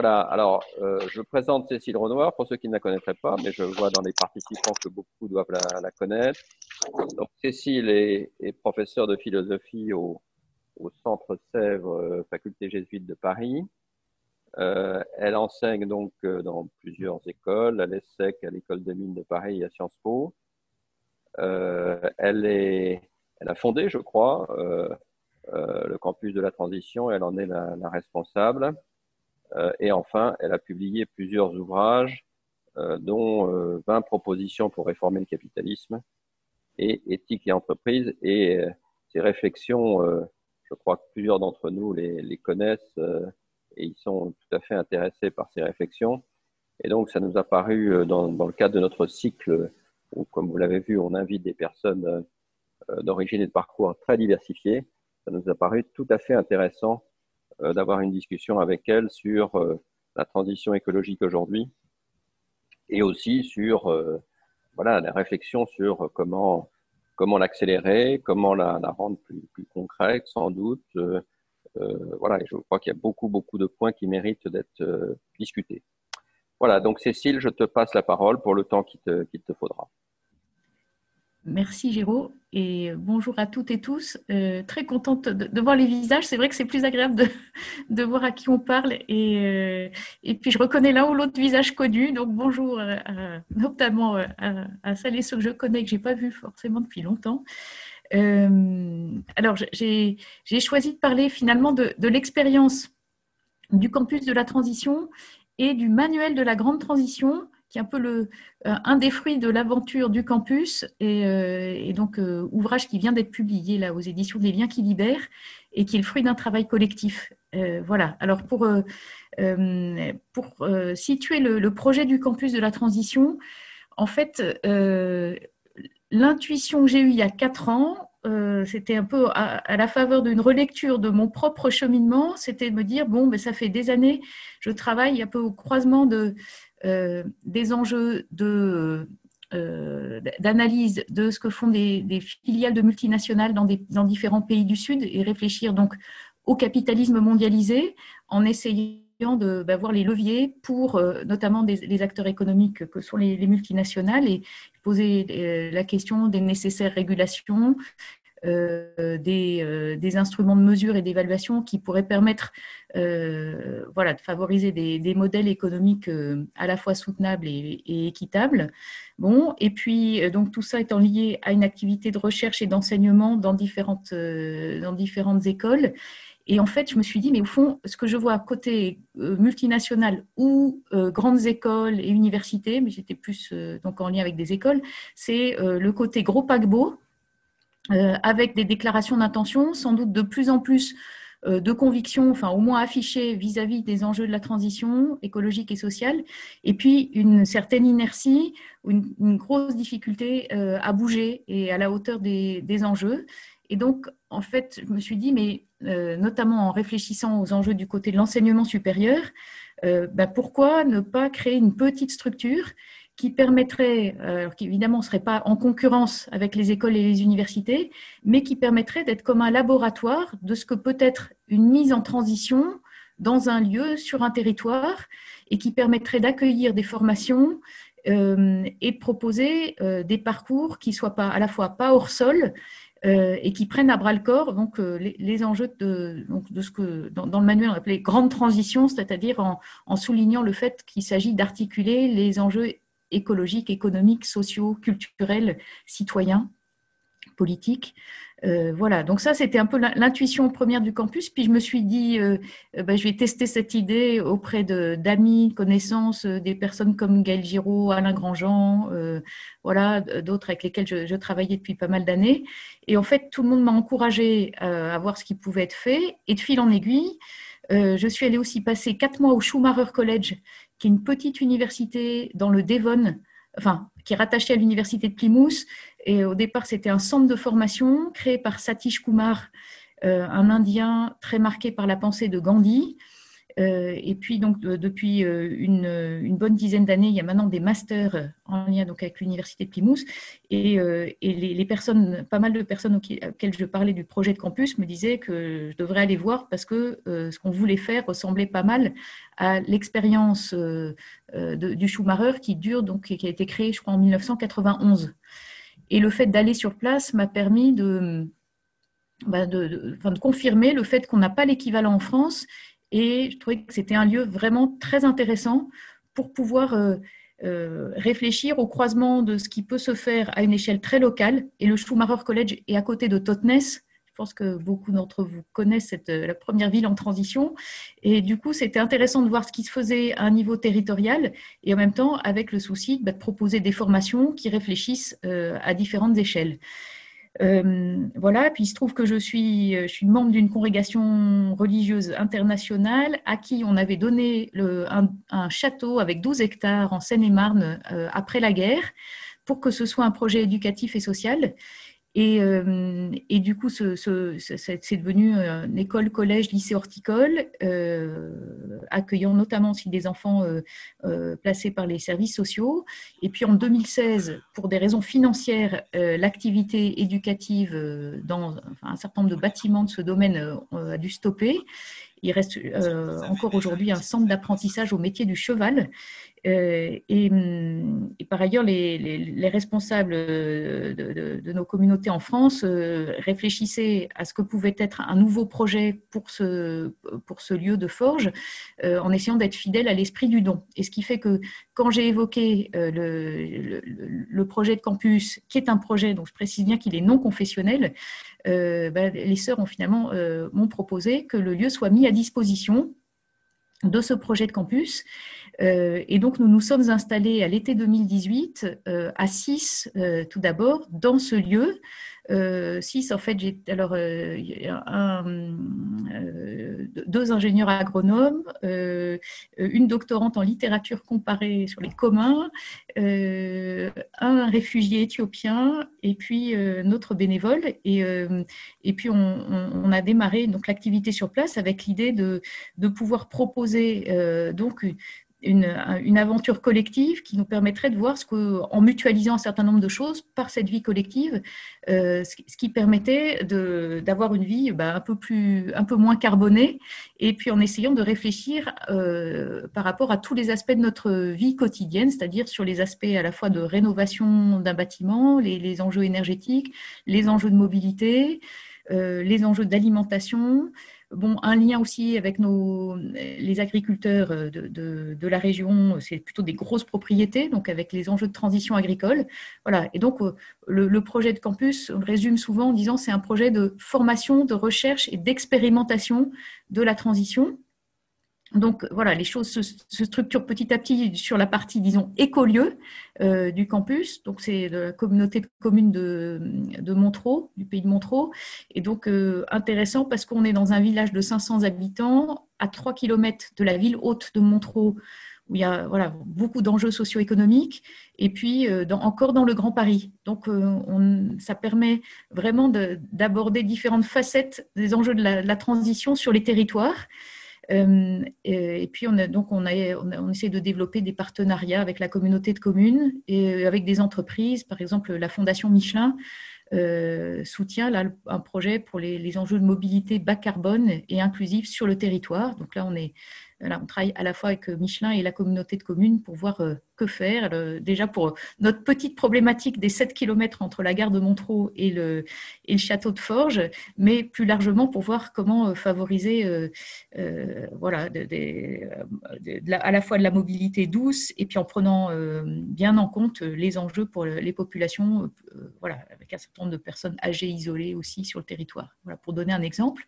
Voilà, alors je présente Cécile Renoir pour ceux qui ne la connaîtraient pas, mais je vois dans les participants que beaucoup doivent la, connaître. Donc, Cécile est, professeure de philosophie au, Centre Sèvres, faculté jésuite de Paris. Euh, elle enseigne donc euh, dans plusieurs écoles, à l'ESSEC, à l'École des mines de Paris et à Sciences Po. Euh, elle, a fondé, je crois, le campus de la transition, elle en est la responsable. Et enfin, elle a publié plusieurs ouvrages, dont 20 propositions pour réformer le capitalisme et éthique et entreprise. Et ces réflexions, je crois que plusieurs d'entre nous les, connaissent et ils sont tout à fait intéressés par ces réflexions. Et donc, ça nous a paru, euh, dans, dans le cadre de notre cycle, où, comme vous l'avez vu, on invite des personnes euh, d'origine et de parcours très diversifiés, ça nous a paru tout à fait intéressant euh, d'avoir une discussion avec elles sur la transition écologique aujourd'hui et aussi sur voilà, la réflexion sur comment, comment l'accélérer, comment la, la rendre plus, plus concrète, sans doute, euh, voilà, je crois qu'il y a beaucoup, beaucoup de points qui méritent d'être euh, discutés. Voilà, donc Cécile, je te passe la parole pour le temps qu'il te, te faudra. Merci Géraud et bonjour à toutes et tous. Euh, très contente de, voir les visages. C'est vrai que c'est plus agréable de, voir à qui on parle et, et puis je reconnais l'un ou l'autre visage connu. Donc bonjour notamment à, celles et ceux que je connais que j'ai pas vu forcément depuis longtemps. Euh, alors, j'ai choisi de parler finalement de, l'expérience du campus de la transition et du manuel de la grande transition, qui est un peu euh, un des fruits de l'aventure du campus, et, euh, donc ouvrage qui vient d'être publié là aux éditions des Liens qui libèrent, et qui est le fruit d'un travail collectif. voilà. Alors pour, situer le, projet du campus de la transition, en fait, l'intuition que j'ai eue il y a quatre ans, euh, c'était un peu à, la faveur d'une relecture de mon propre cheminement, c'était de me dire, bon, ben, ça fait des années, je travaille un peu au croisement de, euh, des enjeux euh, d'analyse de ce que font des, filiales de multinationales dans, différents pays du Sud et réfléchir donc au capitalisme mondialisé en essayant de bah, voir les leviers pour euh, notamment les acteurs économiques que sont les, multinationales et poser euh, la question des nécessaires régulations, euh, des, des, instruments de mesure et d'évaluation qui pourraient permettre voilà, de favoriser des, modèles économiques à la fois soutenables et, équitables. Bon, et puis donc tout ça étant lié à une activité de recherche et d'enseignement dans différentes, écoles et en fait, je me suis dit, mais au fond, ce que je vois côté euh, multinational ou euh, grandes écoles et universités, mais j'étais plus euh, donc en lien avec des écoles, c'est le côté gros paquebot, avec des déclarations d'intention, sans doute de plus en plus de convictions, enfin au moins affichées vis-à-vis des enjeux de la transition écologique et sociale, et puis une certaine inertie ou une, grosse difficulté à bouger et à la hauteur des, des enjeux. Et donc, en fait, je me suis dit, mais euh, notamment en réfléchissant aux enjeux du côté de l'enseignement supérieur, euh, bah, pourquoi ne pas créer une petite structure qui permettrait, euh, alors qu'évidemment ne serait pas en concurrence avec les écoles et les universités, mais qui permettrait d'être comme un laboratoire de ce que peut être une mise en transition dans un lieu, sur un territoire, et qui permettrait d'accueillir des formations et de proposer des parcours qui soient pas à la fois pas hors sol euh, et qui prennent à bras le corps donc, euh, les, enjeux de, donc, de ce que dans, le manuel on appelait grande transition, c'est-à-dire en, en, soulignant le fait qu'il s'agit d'articuler les enjeux écologiques, économiques, sociaux, culturels, citoyens, politiques, euh, voilà, donc ça c'était un peu l'intuition première du campus. Puis je me suis dit, euh, euh, bah, je vais tester cette idée auprès d'amis, connaissances, des personnes comme Gaël Giraud, Alain Grandjean, voilà, d'autres avec lesquels je, travaillais depuis pas mal d'années. Et en fait, tout le monde m'a encouragé à voir ce qui pouvait être fait. Et de fil en aiguille, je suis allée aussi passer quatre mois au Schumacher College, qui est une petite université dans le Devon, enfin, qui est rattachée à l'université de Plymouth. Et au départ, c'était un centre de formation créé par Satish Kumar, euh, un Indien très marqué par la pensée de Gandhi, et puis, donc, depuis une, bonne dizaine d'années, il y a maintenant des masters en lien donc, avec l'Université de Plymouth. Et, les, personnes, pas mal de personnes auxquelles je parlais du projet de campus me disaient que je devrais aller voir parce que ce qu'on voulait faire ressemblait pas mal à l'expérience du Schumacher qui dure, donc, qui a été créé, je crois, en 1991. Et le fait d'aller sur place m'a permis bah, de, confirmer le fait qu'on n'a pas l'équivalent en France. Et je trouvais que c'était un lieu vraiment très intéressant pour pouvoir euh, euh, réfléchir au croisement de ce qui peut se faire à une échelle très locale. Et le Schumacher College est à côté de Totnes. Je pense que beaucoup d'entre vous connaissent cette, la première ville en transition. Et du coup, c'était intéressant de voir ce qui se faisait à un niveau territorial et en même temps avec le souci bah, de proposer des formations qui réfléchissent euh, à différentes échelles. Euh, voilà, puis il se trouve que je suis, je suis membre d'une congrégation religieuse internationale à qui on avait donné le, un, château avec 12 hectares en Seine-et-Marne euh, après la guerre pour que ce soit un projet éducatif et social. Et, euh, et, du coup, c'est devenu euh, une école, collège, lycée horticole, euh, accueillant notamment aussi des enfants placés par les services sociaux. Et puis en 2016, pour des raisons financières, l'activité éducative dans un certain nombre de bâtiments de ce domaine a dû stopper. Il reste encore aujourd'hui un centre d'apprentissage au métier du cheval euh, et, par ailleurs, les, responsables de, nos communautés en France euh, réfléchissaient à ce que pouvait être un nouveau projet pour ce, pour ce lieu de forge, euh, en essayant d'être fidèle à l'esprit du don. Et ce qui fait que quand j'ai évoqué le, projet de campus, qui est un projet, donc je précise bien qu'il est non confessionnel, ben, les sœurs ont finalement m'ont proposé que le lieu soit mis à disposition de ce projet de campus euh, et donc, nous nous sommes installés à l'été 2018 euh, à 6, euh, tout d'abord, dans ce lieu. 6, en fait, j'ai alors deux ingénieurs agronomes, une doctorante en littérature comparée sur les communs, un réfugié éthiopien et puis notre bénévole. Et, puis, on, on, a démarré l'activité sur place avec l'idée de, de pouvoir proposer donc une, aventure collective qui nous permettrait de voir ce que, en mutualisant un certain nombre de choses par cette vie collective, euh, ce, qui permettait d'avoir une vie bah, un, peu plus, un peu moins carbonée, et puis en essayant de réfléchir euh, par rapport à tous les aspects de notre vie quotidienne, c'est-à-dire sur les aspects à la fois de rénovation d'un bâtiment, les, enjeux énergétiques, les enjeux de mobilité, euh, les enjeux d'alimentation, Bon, un lien aussi avec nos, les agriculteurs euh, de, la région, c'est plutôt des grosses propriétés, donc avec les enjeux de transition agricole. Voilà. Et donc, euh, le, projet de campus, résume souvent en disant c'est un projet de formation, de recherche et d'expérimentation de la transition. Donc voilà, les choses se, structurent petit à petit sur la partie, disons, écolieu euh, du campus. Donc c'est la communauté de communes de, de, Montreux, du pays de Montreux. Et donc euh, intéressant parce qu'on est dans un village de 500 habitants à 3 km de la ville haute de Montreux où il y a voilà, beaucoup d'enjeux socio-économiques, et puis euh, encore dans le Grand Paris. Donc ça permet vraiment d'aborder différentes facettes des enjeux de la transition sur les territoires. Euh, et puis, on, a, donc, on, a, on, essaie de développer des partenariats avec la communauté de communes et avec des entreprises. Par exemple, la Fondation Michelin euh, soutient là, un projet pour les, les, enjeux de mobilité bas carbone et inclusif sur le territoire. Donc là, on est on travaille à la fois avec euh, Michelin et la communauté de communes pour voir euh, que faire. déjà pour notre petite problématique des 7 km entre la gare de Montreux et le, et le château de Forges, mais plus largement pour voir comment euh, favoriser voilà, à la fois de la mobilité douce et puis en prenant bien en compte les enjeux pour les populations, voilà, avec un certain nombre de personnes âgées isolées aussi sur le territoire. Voilà, pour donner un exemple.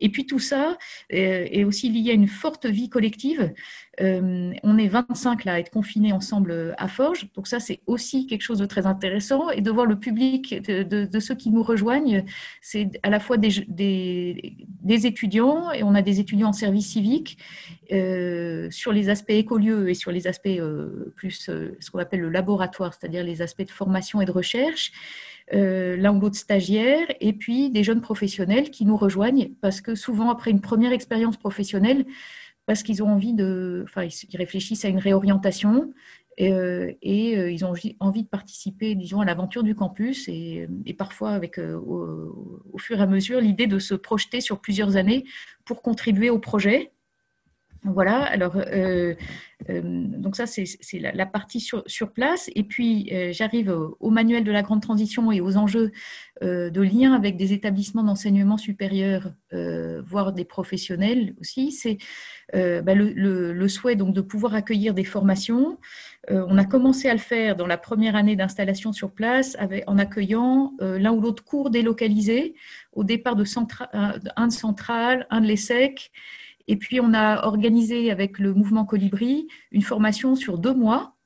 Et puis tout ça est aussi lié à une forte vie collective. Euh, on est 25 là à être confinés ensemble à Forges, donc ça c'est aussi quelque chose de très intéressant. Et de voir le public de, ceux qui nous rejoignent, c'est à la fois des, étudiants, et on a des étudiants en service civique, euh, sur les aspects écolieux et sur les aspects euh, plus ce qu'on appelle le laboratoire, c'est-à-dire les aspects de formation et de recherche. l'un ou l'autre stagiaire, et puis des jeunes professionnels qui nous rejoignent parce que souvent, après une première expérience professionnelle, parce qu'ils ont envie de, enfin, ils réfléchissent à une réorientation et, euh, ils ont envie de participer, disons, à l'aventure du campus et, parfois avec, au, au, fur et à mesure, l'idée de se projeter sur plusieurs années pour contribuer au projet. Voilà, alors euh, euh, donc ça c'est la, partie sur, place. Et puis euh, j'arrive au, manuel de la grande transition et aux enjeux de lien avec des établissements d'enseignement supérieur, voire des professionnels aussi. C'est bah, le, souhait donc de pouvoir accueillir des formations. on a commencé à le faire dans la première année d'installation sur place en accueillant l'un ou l'autre cours délocalisés au départ de un de Centrale, un de l'ESSEC et puis, on a organisé avec le mouvement Colibri une formation sur deux mois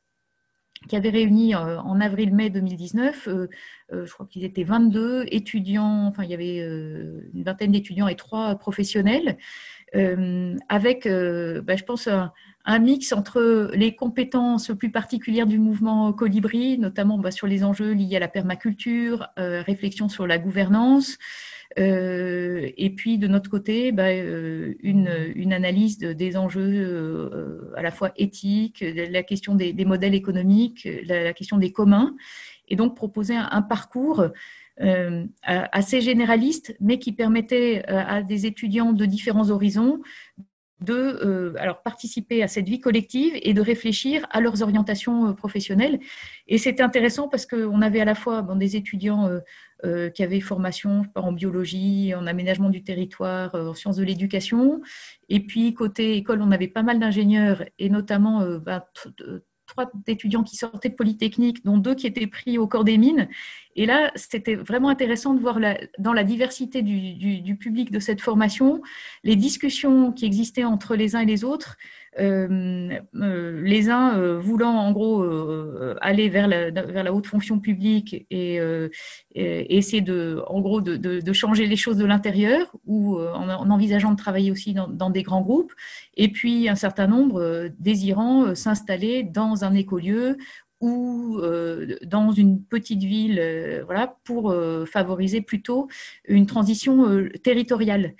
qui avait réuni euh, en avril-mai 2019, euh, euh, je crois qu'ils étaient 22 étudiants, enfin il y avait une vingtaine d'étudiants et trois professionnels, avec, bah, je pense, un, mix entre les compétences plus particulières du mouvement Colibri, notamment bah, sur les enjeux liés à la permaculture, réflexion sur la gouvernance, et puis de notre côté, bah, euh, une, une, analyse des enjeux euh, à la fois éthiques, la question des, modèles économiques, la, question des communs, et donc proposer un, parcours assez généraliste, mais qui permettait à des étudiants de différents horizons de alors participer à cette vie collective et de réfléchir à leurs orientations professionnelles. Et c'était intéressant parce qu'on avait à la fois des étudiants euh, qui avaient formation en biologie, en aménagement du territoire, euh, en sciences de l'éducation. Et puis, côté école, on avait pas mal d'ingénieurs et notamment euh, bah, trois étudiants qui sortaient de Polytechnique, dont deux qui étaient pris au corps des mines. Et là, c'était vraiment intéressant de voir dans la diversité du, public de cette formation, les discussions qui existaient entre les uns et les autres, euh, euh, les uns euh, voulant en gros aller vers la, haute fonction publique et, essayer de, en gros, de, changer les choses de l'intérieur ou en, envisageant de travailler aussi dans, des grands groupes. Et puis un certain nombre désirant s'installer dans un écolieu ou dans une petite ville, voilà, pour favoriser plutôt une transition territoriale.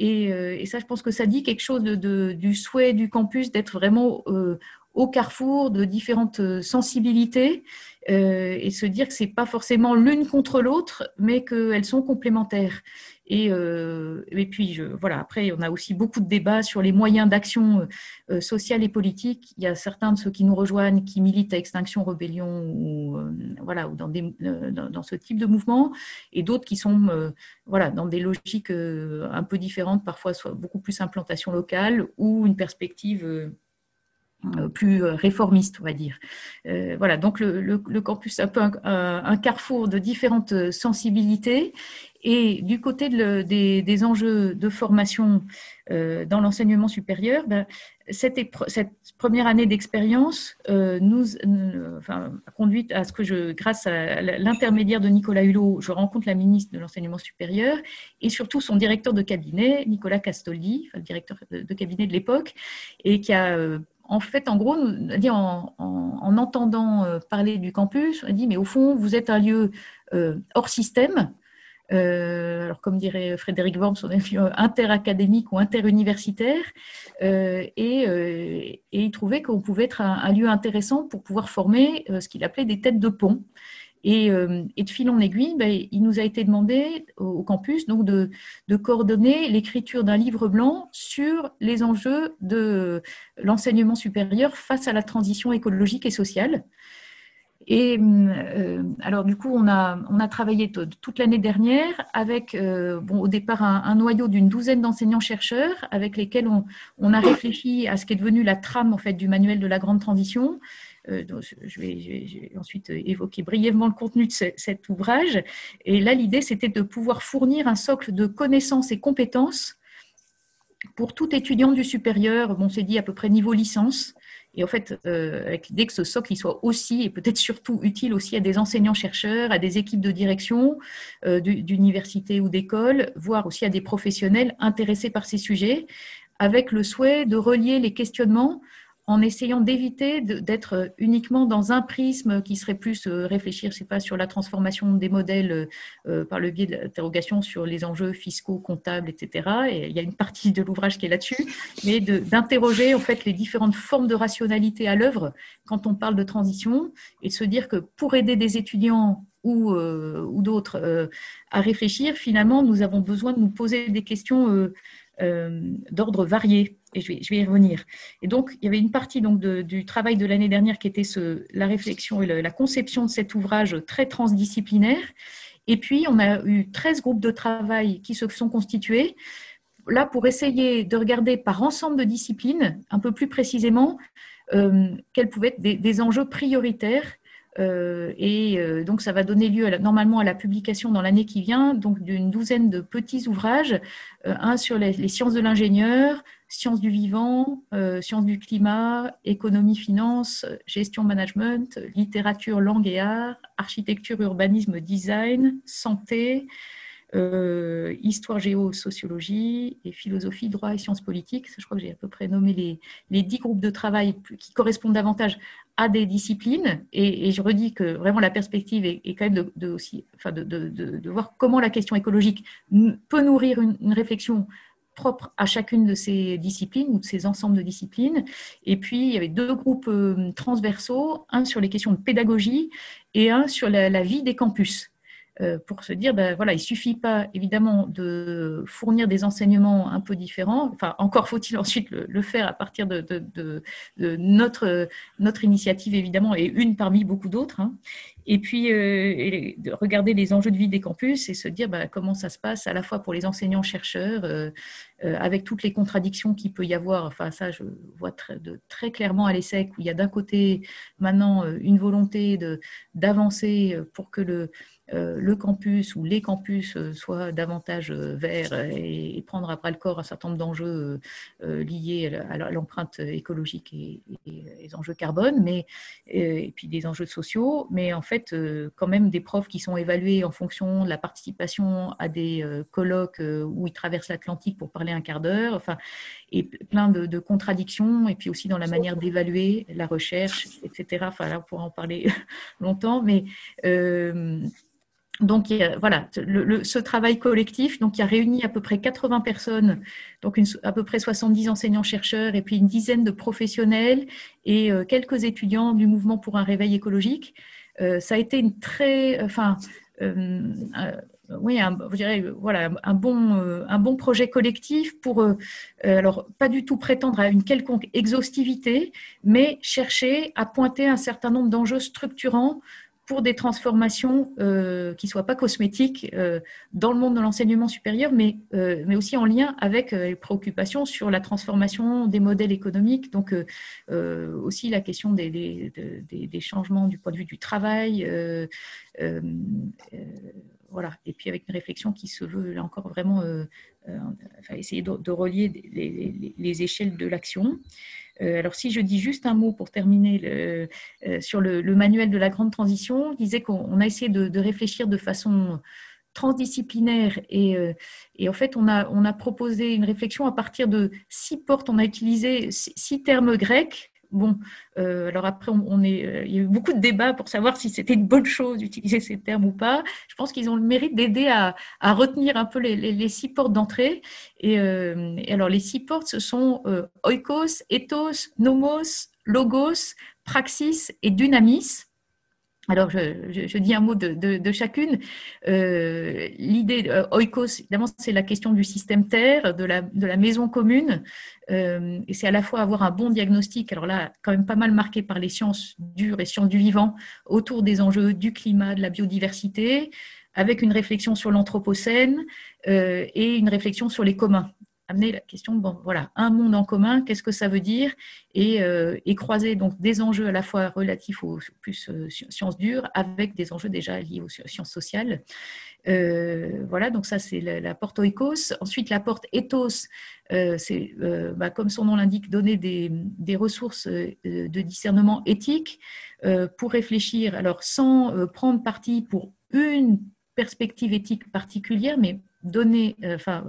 Euh, et, ça, je pense que ça dit quelque chose de, du souhait du campus d'être vraiment euh, au carrefour de différentes euh, sensibilités et se dire que ce n'est pas forcément l'une contre l'autre, mais qu'elles sont complémentaires. Et, euh, et puis, voilà, après, on a aussi beaucoup de débats sur les moyens d'action euh, sociale et politique. Il y a certains de ceux qui nous rejoignent qui militent à Extinction Rebellion ou, euh, voilà, ou dans, des, dans, ce type de mouvement, et d'autres qui sont voilà, dans des logiques un peu différentes, parfois soit beaucoup plus implantation locale ou une perspective plus réformiste, on va dire. voilà, donc le, campus est un peu un, carrefour de différentes sensibilités et du côté des, enjeux de formation euh, dans l'enseignement supérieur, ben, cette, première année d'expérience euh, nous a conduit à ce que je, grâce à l'intermédiaire de Nicolas Hulot, je rencontre la ministre de l'enseignement supérieur et surtout son directeur de cabinet, Nicolas Castoldi, directeur de, cabinet de l'époque, et qui a euh, en fait, en gros, en, entendant parler du campus, on a dit mais au fond, vous êtes un lieu hors système euh, alors comme dirait Frédéric Worms, on est interacadémique ou interuniversitaire, euh, et, euh, et, il trouvait qu'on pouvait être un, lieu intéressant pour pouvoir former ce qu'il appelait des têtes de pont. Et, de fil en aiguille, ben, il nous a été demandé au, campus donc de, coordonner l'écriture d'un livre blanc sur les enjeux de l'enseignement supérieur face à la transition écologique et sociale. Et euh, alors du coup, on a, on a travaillé toute l'année dernière avec, euh, au départ, un, noyau d'une douzaine d'enseignants-chercheurs avec lesquels on, on, a réfléchi à ce qui est devenu la trame en fait du manuel de la grande transition. Euh, je, vais, ensuite évoquer brièvement le contenu de cet ouvrage. Et là, l'idée, c'était de pouvoir fournir un socle de connaissances et compétences pour tout étudiant du supérieur, bon, on s'est dit à peu près niveau licence, et en fait, euh, avec l'idée que ce socle soit aussi et peut-être surtout utile aussi à des enseignants-chercheurs, à des équipes de direction euh, d'université ou d'école, voire aussi à des professionnels intéressés par ces sujets, avec le souhait de relier les questionnements en essayant d'éviter d'être uniquement dans un prisme qui serait plus euh, réfléchir, c'est pas, sur la transformation des modèles euh, euh, par le biais d'interrogation sur les enjeux fiscaux, comptables, etc. Et il y a une partie de l'ouvrage qui est là-dessus, mais d'interroger en fait les différentes formes de rationalité à l'œuvre quand on parle de transition et de se dire que pour aider des étudiants ou, ou d'autres à réfléchir, finalement, nous avons besoin de nous poser des questions d'ordre varié et je vais, je vais, y revenir. Et donc, il y avait une partie donc, du travail de l'année dernière qui était ce, la réflexion et la conception de cet ouvrage très transdisciplinaire. Et puis, on a eu 13 groupes de travail qui se sont constitués, là pour essayer de regarder par ensemble de disciplines, un peu plus précisément, euh, quels pouvaient être des, des enjeux prioritaires euh, et euh, donc, ça va donner lieu normalement à la publication dans l'année qui vient donc d'une douzaine de petits ouvrages, euh, un sur les, sciences de l'ingénieur, sciences du vivant, sciences du climat, économie, finance, gestion, management, littérature, langue et art, architecture, urbanisme, design, santé, histoire, géo, sociologie et philosophie, droit et sciences politiques. Je crois que j'ai à peu près nommé les, les dix groupes de travail qui correspondent davantage à des disciplines. Et, je redis que vraiment la perspective est, quand même de, voir comment la question écologique peut nourrir une, réflexion propre à chacune de ces disciplines ou de ces ensembles de disciplines. Et puis, il y avait deux groupes euh, transversaux, un sur les questions de pédagogie et un sur la vie des campus. Euh, pour se dire, ben, voilà, il suffit pas évidemment de fournir des enseignements un peu différents. Enfin, encore faut-il ensuite le, faire à partir de, notre, notre initiative évidemment et une parmi beaucoup d'autres. Hein. Et puis euh, de regarder les enjeux de vie des campus et se dire ben, comment ça se passe à la fois pour les enseignants chercheurs euh, avec toutes les contradictions qu'il peut y avoir. Enfin, ça, je vois très, très clairement à l'ESSEC où il y a d'un côté maintenant une volonté d'avancer pour que le le campus ou les campus euh, soient davantage euh, verts et, prendre à bras le corps un certain nombre d'enjeux liés à l'empreinte écologique et, les enjeux carbone, mais, et puis des enjeux sociaux, mais en fait, quand même des profs qui sont évalués en fonction de la participation à des colloques où ils traversent l'Atlantique pour parler un quart d'heure, enfin, et plein de, contradictions, et puis aussi dans la manière d'évaluer la recherche, etc. Enfin, là, on pourra en parler longtemps, mais donc voilà, ce travail collectif, donc qui a réuni à peu près 80 personnes, donc à peu près 70 enseignants-chercheurs et puis une dizaine de professionnels et euh, quelques étudiants du mouvement pour un réveil écologique. Euh, ça a été une très, enfin, euh, oui, un, je dirais, voilà, un bon projet collectif pour, alors pas du tout prétendre à une quelconque exhaustivité, mais chercher à pointer un certain nombre d'enjeux structurants pour des transformations euh, qui ne soient pas cosmétiques euh, dans le monde de l'enseignement supérieur, mais, euh, mais aussi en lien avec les préoccupations sur la transformation des modèles économiques, donc aussi la question des, des, changements du point de vue du travail. voilà. Et puis avec une réflexion qui se veut là encore vraiment essayer de, relier les échelles de l'action. Euh, alors si je dis juste un mot pour terminer euh, sur le, manuel de la grande transition, je disais qu'on a essayé de, réfléchir de façon transdisciplinaire et, euh, en fait on a proposé une réflexion à partir de six portes, on a utilisé six termes grecs Bon, euh, alors après, on, est, euh, il y a eu beaucoup de débats pour savoir si c'était une bonne chose d'utiliser ces termes ou pas. Je pense qu'ils ont le mérite d'aider à, retenir un peu les, six portes d'entrée. Euh, et, alors, les six portes, ce sont oikos, ethos, nomos, logos, praxis et dynamis. Alors, je, dis un mot de, chacune. Euh, l'idée, euh, oikos, évidemment, c'est la question du système Terre, de la, maison commune. Euh, et c'est à la fois avoir un bon diagnostic, alors là, quand même pas mal marqué par les sciences dures et sciences du vivant, autour des enjeux du climat, de la biodiversité, avec une réflexion sur l'anthropocène et une réflexion sur les communs amener la question, bon, voilà, un monde en commun, qu'est-ce que ça veut dire et, euh, croiser donc des enjeux à la fois relatifs aux plus euh, sciences dures avec des enjeux déjà liés aux sciences sociales. Euh, voilà, donc ça c'est la, porte oikos. Ensuite, la porte ethos, c'est bah, comme son nom l'indique, donner des, des ressources de discernement éthique pour réfléchir, alors sans prendre parti pour une perspective éthique particulière, mais donner, enfin,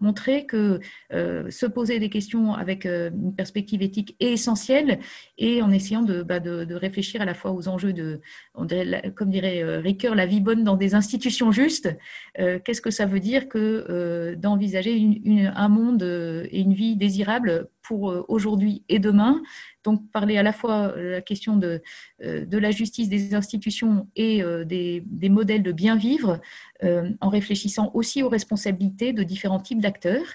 montrer que se poser des questions avec une perspective éthique est essentiel et en essayant de, bah, de, réfléchir à la fois aux enjeux de, comme dirait Ricoeur, la vie bonne dans des institutions justes. Qu'est-ce que ça veut dire que d'envisager un monde et une vie désirable pour euh, aujourd'hui et demain. Donc, parler à la fois de la question de, euh, de la justice des institutions et euh, des, des modèles de bien vivre, en réfléchissant aussi aux responsabilités de différents types d'acteurs.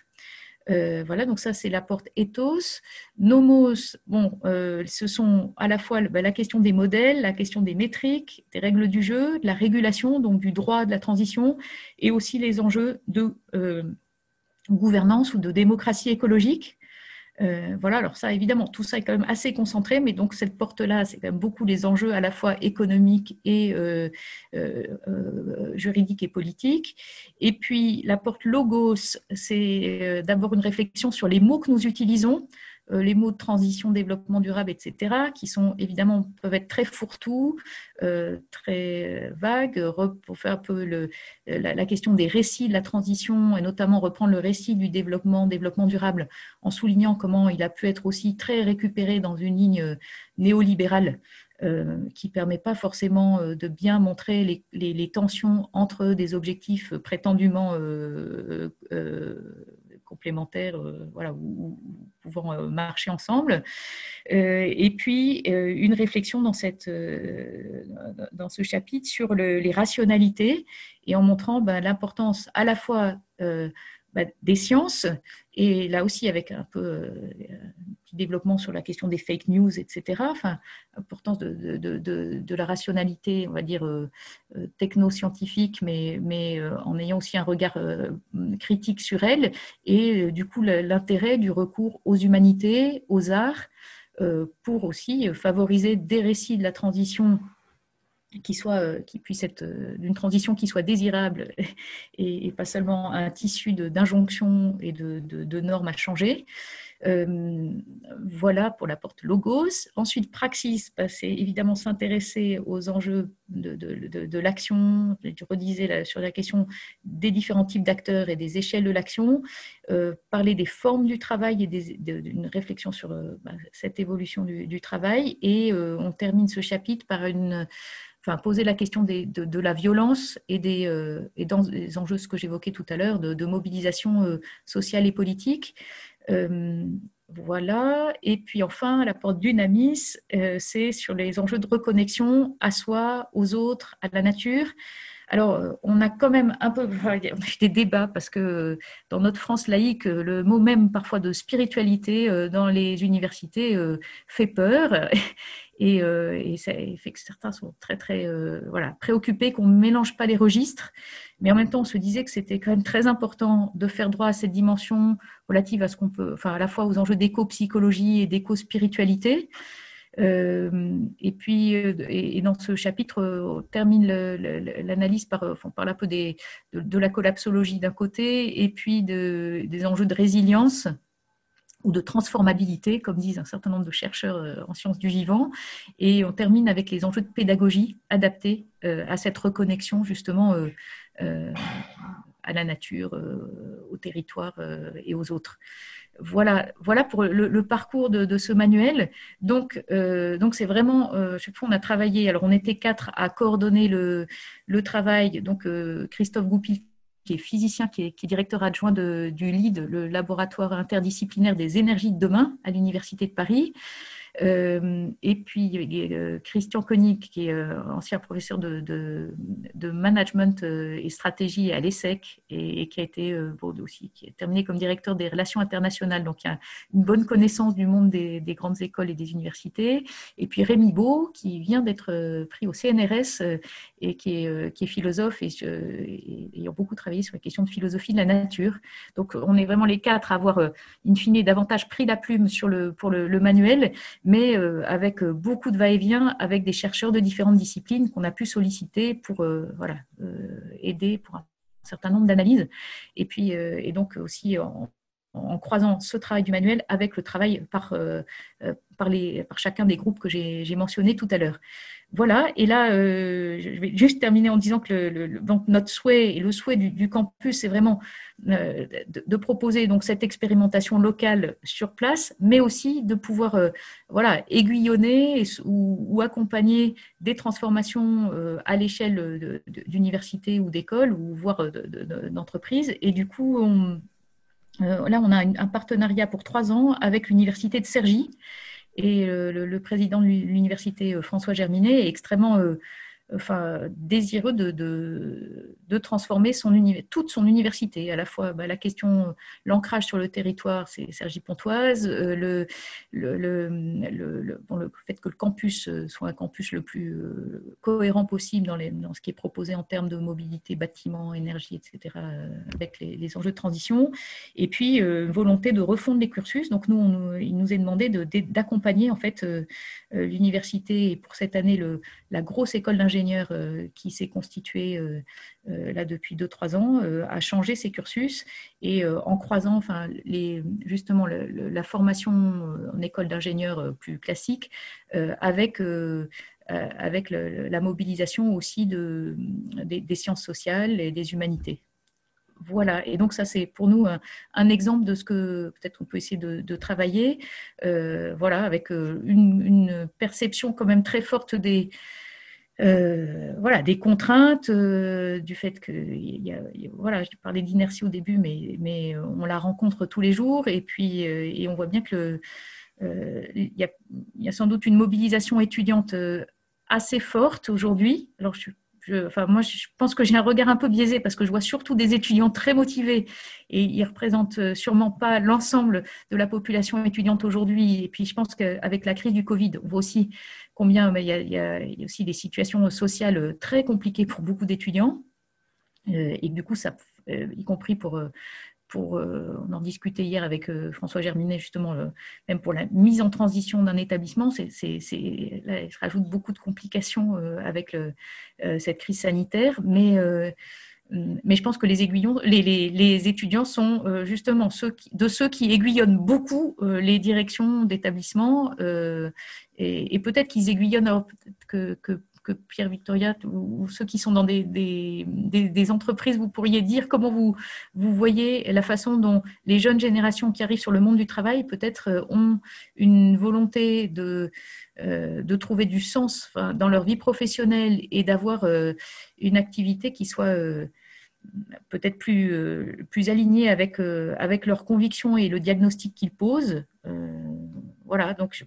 voilà, donc ça c'est la porte ethos. Nomos, bon, ce sont à la fois bah, la question des modèles, la question des métriques, des règles du jeu, de la régulation, donc du droit de la transition, et aussi les enjeux de gouvernance ou de démocratie écologique. Euh, voilà, alors ça, évidemment, tout ça est quand même assez concentré, mais donc cette porte-là, c'est quand même beaucoup les enjeux à la fois économiques et euh, euh, juridiques et politiques. Et puis la porte logos, c'est d'abord une réflexion sur les mots que nous utilisons. Euh, les mots de transition, développement durable, etc., qui sont évidemment peuvent être très fourre-tout, euh, très vagues, pour faire un peu le, la, question des récits de la transition et notamment reprendre le récit du développement, développement durable, en soulignant comment il a pu être aussi très récupéré dans une ligne néolibérale. Euh, qui ne permet pas forcément de bien montrer les, tensions entre des objectifs prétendument complémentaires euh, voilà, ou, pouvant euh, marcher ensemble. Euh, et puis, une réflexion dans, cette, dans ce chapitre sur les rationalités et en montrant ben, l'importance à la fois bah, des sciences, et là aussi avec un peu euh, un petit développement sur la question des fake news, etc. L'importance de, la rationalité, on va dire, euh, euh, techno-scientifique, mais, mais en ayant aussi un regard critique sur elle, et du coup l'intérêt du recours aux humanités, aux arts, pour aussi favoriser des récits de la transition qui, soit, euh, qui puisse être euh, d'une transition qui soit désirable et, pas seulement un tissu d'injonctions et de, normes à changer. Euh, voilà pour la porte logos. Ensuite, praxis, bah, c'est évidemment s'intéresser aux enjeux de, l'action. Je redisais sur la question des différents types d'acteurs et des échelles de l'action. parler des formes du travail et d'une réflexion sur bah, cette évolution du, travail. Et on termine ce chapitre par une enfin, poser la question de, la violence et, des, euh, dans les enjeux, que j'évoquais tout à l'heure, de, mobilisation euh, sociale et politique. Euh, voilà. Et puis enfin, la porte d'Unamis, c'est sur les enjeux de reconnexion à soi, aux autres, à la nature. Alors, on a quand même un peu des débats parce que dans notre France laïque, le mot même parfois de spiritualité dans les universités fait peur. Euh, et, ça fait que certains sont très, très euh, voilà, préoccupés qu'on ne mélange pas les registres. Mais en même temps, on se disait que c'était quand même très important de faire droit à cette dimension relative à ce qu'on peut, enfin, à la fois aux enjeux d'éco-psychologie et d'éco-spiritualité. Euh, et puis, et, dans ce chapitre, on termine l'analyse par, enfin, par un peu de, la collapsologie d'un côté, et puis de, des enjeux de résilience ou de transformabilité, comme disent un certain nombre de chercheurs euh, en sciences du vivant. Et on termine avec les enjeux de pédagogie adaptés euh, à cette reconnexion justement euh, à la nature, au territoire et aux autres. Voilà, voilà pour le, parcours de, ce manuel. Donc, donc c'est vraiment chaque fois on a travaillé. Alors, on était quatre à coordonner le, le travail. Donc, Christophe Goupil qui est physicien, qui est, directeur adjoint du LID, le laboratoire interdisciplinaire des énergies de demain à l'Université de Paris. Euh, et puis euh, Christian Koenig, qui est euh, ancien professeur de, de, management et stratégie à l'ESSEC et, qui a été bon, aussi qui est terminé comme directeur des relations internationales, donc il y a une bonne connaissance du monde des, des grandes écoles et des universités. Et puis Rémi Beau, qui vient d'être pris au CNRS et qui est, qui est philosophe et, et, ayant beaucoup travaillé sur les questions de philosophie de la nature. Donc on est vraiment les quatre à avoir in fine davantage pris la plume pour le, manuel mais euh, avec euh, beaucoup de va-et-vient, avec des chercheurs de différentes disciplines qu'on a pu solliciter pour euh, aider pour un certain nombre d'analyses. Et puis, et donc aussi en, croisant ce travail du manuel avec le travail euh, euh, par chacun des groupes que j'ai mentionnés tout à l'heure. Voilà, et là, euh, je vais juste terminer en disant que donc notre souhait et le souhait du, campus, c'est vraiment de, proposer donc cette expérimentation locale sur place, mais aussi de pouvoir voilà, aiguillonner ou, accompagner des transformations à l'échelle d'universités ou d'écoles, ou voire d'entreprises. Et du coup, euh, là, on a un partenariat pour trois ans avec l'université de Cergy. Et euh, le, président de l'université, euh, François Germinet, est extrêmement enfin, désireux de, de, transformer toute son université. À la fois bah, la question, l'ancrage sur le territoire, c'est Sergi Pontoise, euh, le, le, le, le, fait que le campus euh, soit un campus le plus euh, cohérent possible dans, les, dans ce qui est proposé en termes de mobilité, bâtiment, énergie, etc., avec les, enjeux de transition. Et puis, volonté de refondre les cursus. Donc, nous, il nous est demandé d'accompagner en fait l'université et pour cette année la grosse école d'ingénieurs euh, qui s'est constituée euh, euh, là depuis 2-3 ans a changé ses cursus et en croisant enfin, justement la formation en école d'ingénieurs plus classique avec la mobilisation aussi de, des, sciences sociales et des humanités. Voilà, et donc ça c'est pour nous un, exemple de ce que peut-être on peut essayer de, travailler, voilà, avec une, une, perception quand même très forte des, euh, voilà, des contraintes, euh, du fait que, voilà, je parlais d'inertie au début, mais, on la rencontre tous les jours, et puis euh, et on voit bien que il y, a sans doute une mobilisation étudiante assez forte aujourd'hui. Enfin, moi, je pense que j'ai un regard un peu biaisé parce que je vois surtout des étudiants très motivés et ils représentent sûrement pas l'ensemble de la population étudiante aujourd'hui. Et puis, je pense qu'avec la crise du Covid, on voit aussi combien il y, a, aussi des situations sociales très compliquées pour beaucoup d'étudiants. Euh, et du coup, ça, euh, y compris pour, pour on en discutait hier avec euh, François Germinet, justement, même pour la mise en transition d'un établissement, c'est, rajoute beaucoup de complications avec cette crise sanitaire, mais je pense que les aiguillons, les, étudiants sont justement ceux de ceux qui aiguillonnent beaucoup les directions d'établissement et, peut-être qu'ils aiguillonnent, que, Pierre Victoria ou, ceux qui sont dans des, entreprises, vous pourriez dire comment vous, voyez la façon dont les jeunes générations qui arrivent sur le monde du travail peut-être euh, ont une volonté de, euh, trouver du sens dans leur vie professionnelle et d'avoir euh, une activité qui soit peut-être plus, alignée avec, avec leurs convictions et le diagnostic qu'ils posent. voilà, donc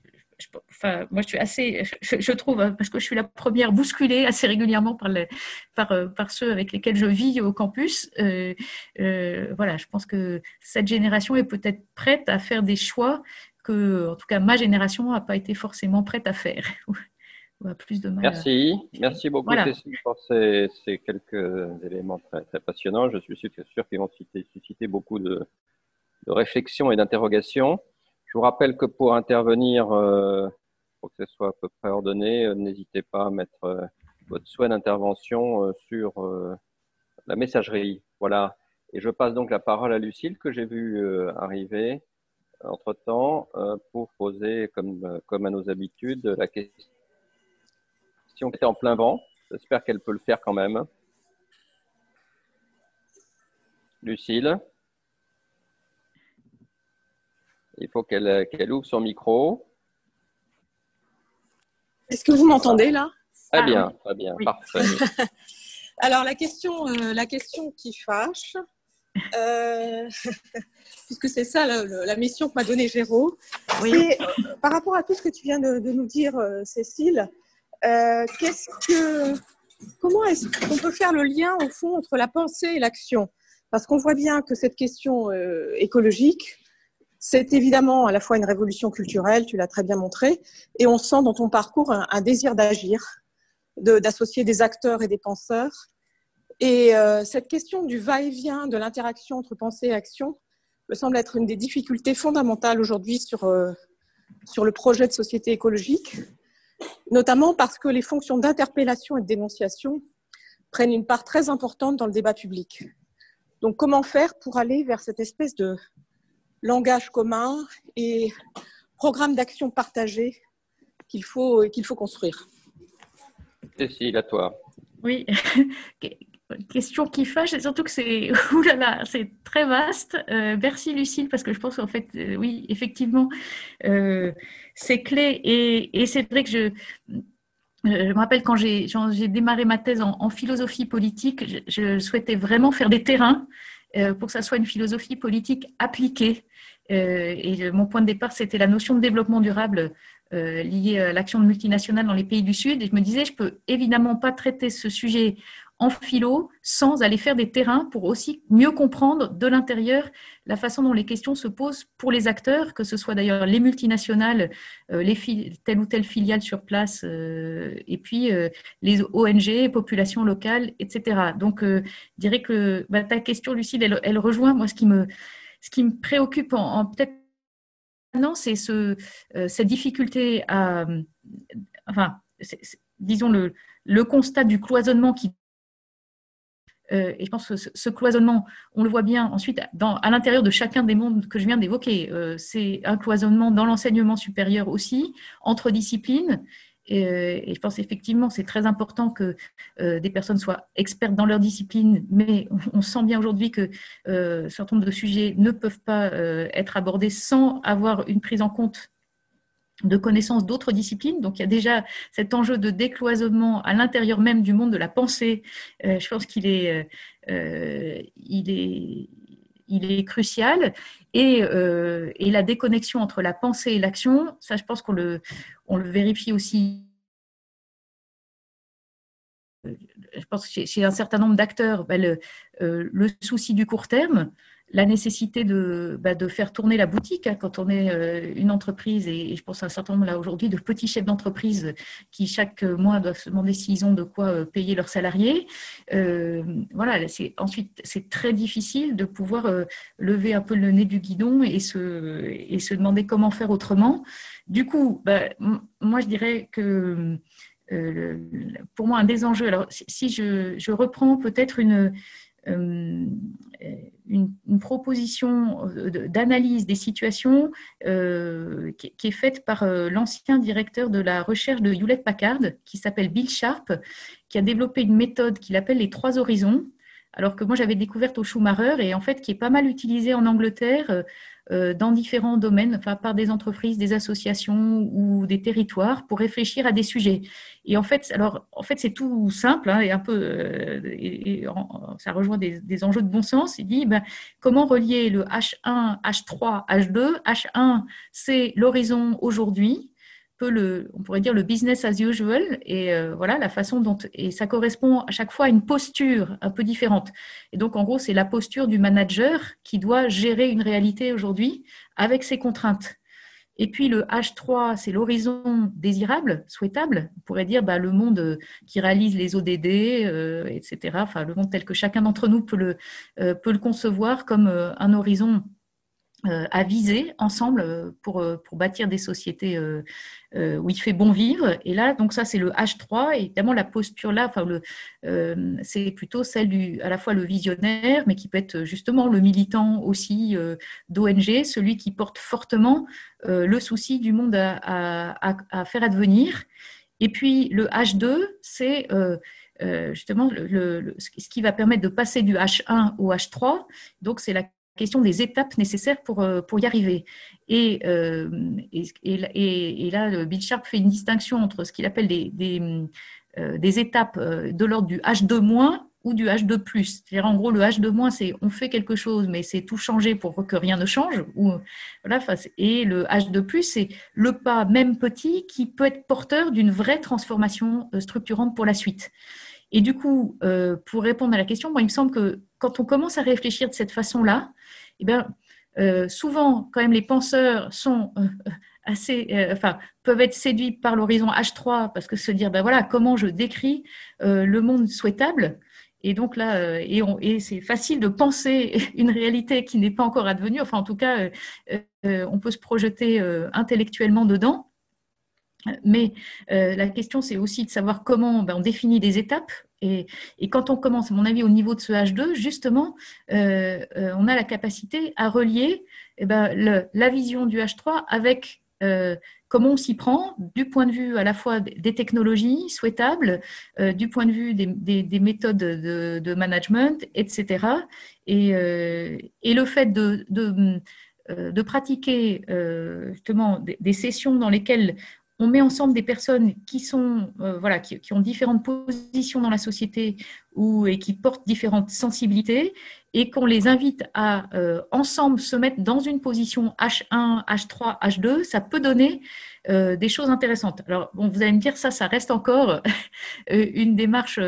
enfin, moi, je suis assez, je, trouve, hein, parce que je suis la première bousculée assez régulièrement par, les, par, euh, par ceux avec lesquels je vis au campus. Euh, euh, voilà, je pense que cette génération est peut-être prête à faire des choix que, en tout cas, ma génération n'a pas été forcément prête à faire. plus de Merci, merci beaucoup pour ces, ces, quelques éléments très, très passionnants. Je suis sûr, sûr qu'ils vont susciter, beaucoup de, de réflexions et d'interrogations. Je vous rappelle que pour intervenir, euh, pour que ce soit à peu près ordonné, euh, n'hésitez pas à mettre euh, votre souhait d'intervention sur la messagerie. Voilà. Et je passe donc la parole à Lucille que j'ai vu arriver entre-temps pour poser, comme, comme à nos habitudes, la question qui était en plein vent. J'espère qu'elle peut le faire quand même. Lucille il faut qu'elle ouvre son micro. Est-ce que vous m'entendez là? Très ah bien, très bien, parfait. Alors la question, euh, la question qui fâche, euh, puisque c'est ça la, mission que m'a donnée Géraud, oui. Euh, par rapport à tout ce que tu viens de, nous dire, Cécile, qu'est-ce que, comment est-ce qu'on peut faire le lien au fond entre la pensée et l'action? Parce qu'on voit bien que cette question écologique, c'est évidemment à la fois une révolution culturelle, tu l'as très bien montré, et on sent dans ton parcours un, désir d'agir, d'associer des acteurs et des penseurs. Et euh, cette question du va-et-vient, de l'interaction entre pensée et action, me semble être une des difficultés fondamentales aujourd'hui sur, euh, sur le projet de société écologique, notamment parce que les fonctions d'interpellation et de dénonciation prennent une part très importante dans le débat public. Donc comment faire pour aller vers cette espèce de, langage commun et programme d'action partagé qu'il faut, qu'il faut construire. Cécile, à toi. Oui, question qui fâche, surtout que c'est c'est très vaste. Euh, merci Lucille, parce que je pense qu'en fait, euh, oui, effectivement, euh, c'est clé. Et, et c'est vrai que je, je me rappelle quand j'ai démarré ma thèse en, philosophie politique, je, souhaitais vraiment faire des terrains pour que ça soit une philosophie politique appliquée. Et mon point de départ, c'était la notion de développement durable liée à l'action multinationale dans les pays du Sud. Et je me disais, je peux évidemment pas traiter ce sujet en philo sans aller faire des terrains pour aussi mieux comprendre de l'intérieur la façon dont les questions se posent pour les acteurs, que ce soit d'ailleurs les multinationales, euh, les telle ou telle filiale sur place, euh, et puis euh, les ONG, populations locales, etc. Donc, je dirais que bah, ta question, Lucille, elle, rejoint moi ce qui me, ce qui me préoccupe en, peut-être maintenant, c'est ce, cette difficulté à, enfin, disons le, constat du cloisonnement qui euh, et je pense que ce, cloisonnement, on le voit bien ensuite à l'intérieur de chacun des mondes que je viens d'évoquer. Euh, c'est un cloisonnement dans l'enseignement supérieur aussi, entre disciplines. Et, euh, et je pense effectivement c'est très important que des personnes soient expertes dans leur discipline, mais on, sent bien aujourd'hui que un certain nombre de sujets ne peuvent pas être abordés sans avoir une prise en compte de connaissances d'autres disciplines. Donc il y a déjà cet enjeu de décloisonnement à l'intérieur même du monde de la pensée. Euh, je pense qu'il est, euh, il est, il est crucial. Et, euh, et, la déconnexion entre la pensée et l'action, ça je pense qu'on le, on le vérifie aussi. Je pense chez, un certain nombre d'acteurs, ben, le, le, souci du court terme, la nécessité de, bah, de, faire tourner la boutique hein, quand on est euh, une entreprise, et, je pense à un certain nombre là aujourd'hui de petits chefs d'entreprise qui chaque mois doivent se demander s'ils ont de quoi euh, payer leurs salariés. Euh, voilà, c'est, ensuite, c'est très difficile de pouvoir lever un peu le nez du guidon et se, et se demander comment faire autrement. Du coup, bah, moi je dirais que pour moi, un des enjeux, alors si je, je reprends peut-être une euh, une, proposition euh, d'analyse des situations euh, qui, est faite par l'ancien directeur de la recherche de Hewlett Packard, qui s'appelle Bill Sharp, qui a développé une méthode qu'il appelle les trois horizons, alors que moi j'avais découverte au Schumacher et en fait qui est pas mal utilisée en Angleterre euh, dans différents domaines, enfin, par des entreprises, des associations ou des territoires pour réfléchir à des sujets. Et en fait, alors, en fait, c'est tout simple hein, et un peu, euh, ça rejoint des, enjeux de bon sens. Il dit ben, comment relier le H1, H3, H2. H1, c'est l'horizon aujourd'hui le, on pourrait dire le business as usual, et euh, voilà la façon dont, et ça correspond à chaque fois à une posture un peu différente. Et donc en gros, c'est la posture du manager qui doit gérer une réalité aujourd'hui avec ses contraintes. Et puis le H3, c'est l'horizon désirable, souhaitable. On pourrait dire bah, le monde qui réalise les ODD, euh, etc. Enfin, le monde tel que chacun d'entre nous peut le, euh, peut le concevoir comme un horizon euh, à viser ensemble euh, pour, euh, pour bâtir des sociétés où il fait bon vivre. Et là, donc ça, c'est le H3. Et évidemment, la posture là, enfin, le, c'est plutôt celle du, à la fois le visionnaire, mais qui peut être justement le militant aussi d'ONG, celui qui porte fortement le souci du monde à, à, faire advenir. Et puis le H2, c'est justement le, ce qui va permettre de passer du H1 au H3. Donc c'est la question des étapes nécessaires pour, euh, y arriver. Et, euh, là, Bill Sharp fait une distinction entre ce qu'il appelle des, euh, étapes de l'ordre du H2- ou du H2+. C'est-à-dire, en gros, le H2-, c'est on fait quelque chose, mais c'est tout changer pour que rien ne change. Ou, et le H2+, c'est le pas, même petit, qui peut être porteur d'une vraie transformation structurante pour la suite. Et du coup, pour répondre à la question, il me semble que quand on commence à réfléchir de cette façon-là, eh bien, euh, souvent, quand même, les penseurs sont euh, assez, euh, enfin, peuvent être séduits par l'horizon H3 parce que se dire, ben voilà, comment je décris le monde souhaitable. Et donc là, et c'est facile de penser une réalité qui n'est pas encore advenue. Enfin, en tout cas, on peut se projeter intellectuellement dedans. Mais la question, c'est aussi de savoir comment ben, on définit des étapes Et, quand on commence, à mon avis, au niveau de ce H2, justement, euh, euh, on a la capacité à relier eh ben, la vision du H3 avec euh, comment on s'y prend du point de vue à la fois des technologies souhaitables, du point de vue des, méthodes de, management, etc. Et, le fait de, de pratiquer justement des, sessions dans lesquelles on met ensemble des personnes qui sont euh, voilà qui, ont différentes positions dans la société ou et qui portent différentes sensibilités et qu'on les invite à euh, ensemble se mettre dans une position H1, H3, H2, ça peut donner euh, des choses intéressantes. Alors bon, vous allez me dire ça, ça reste encore une démarche.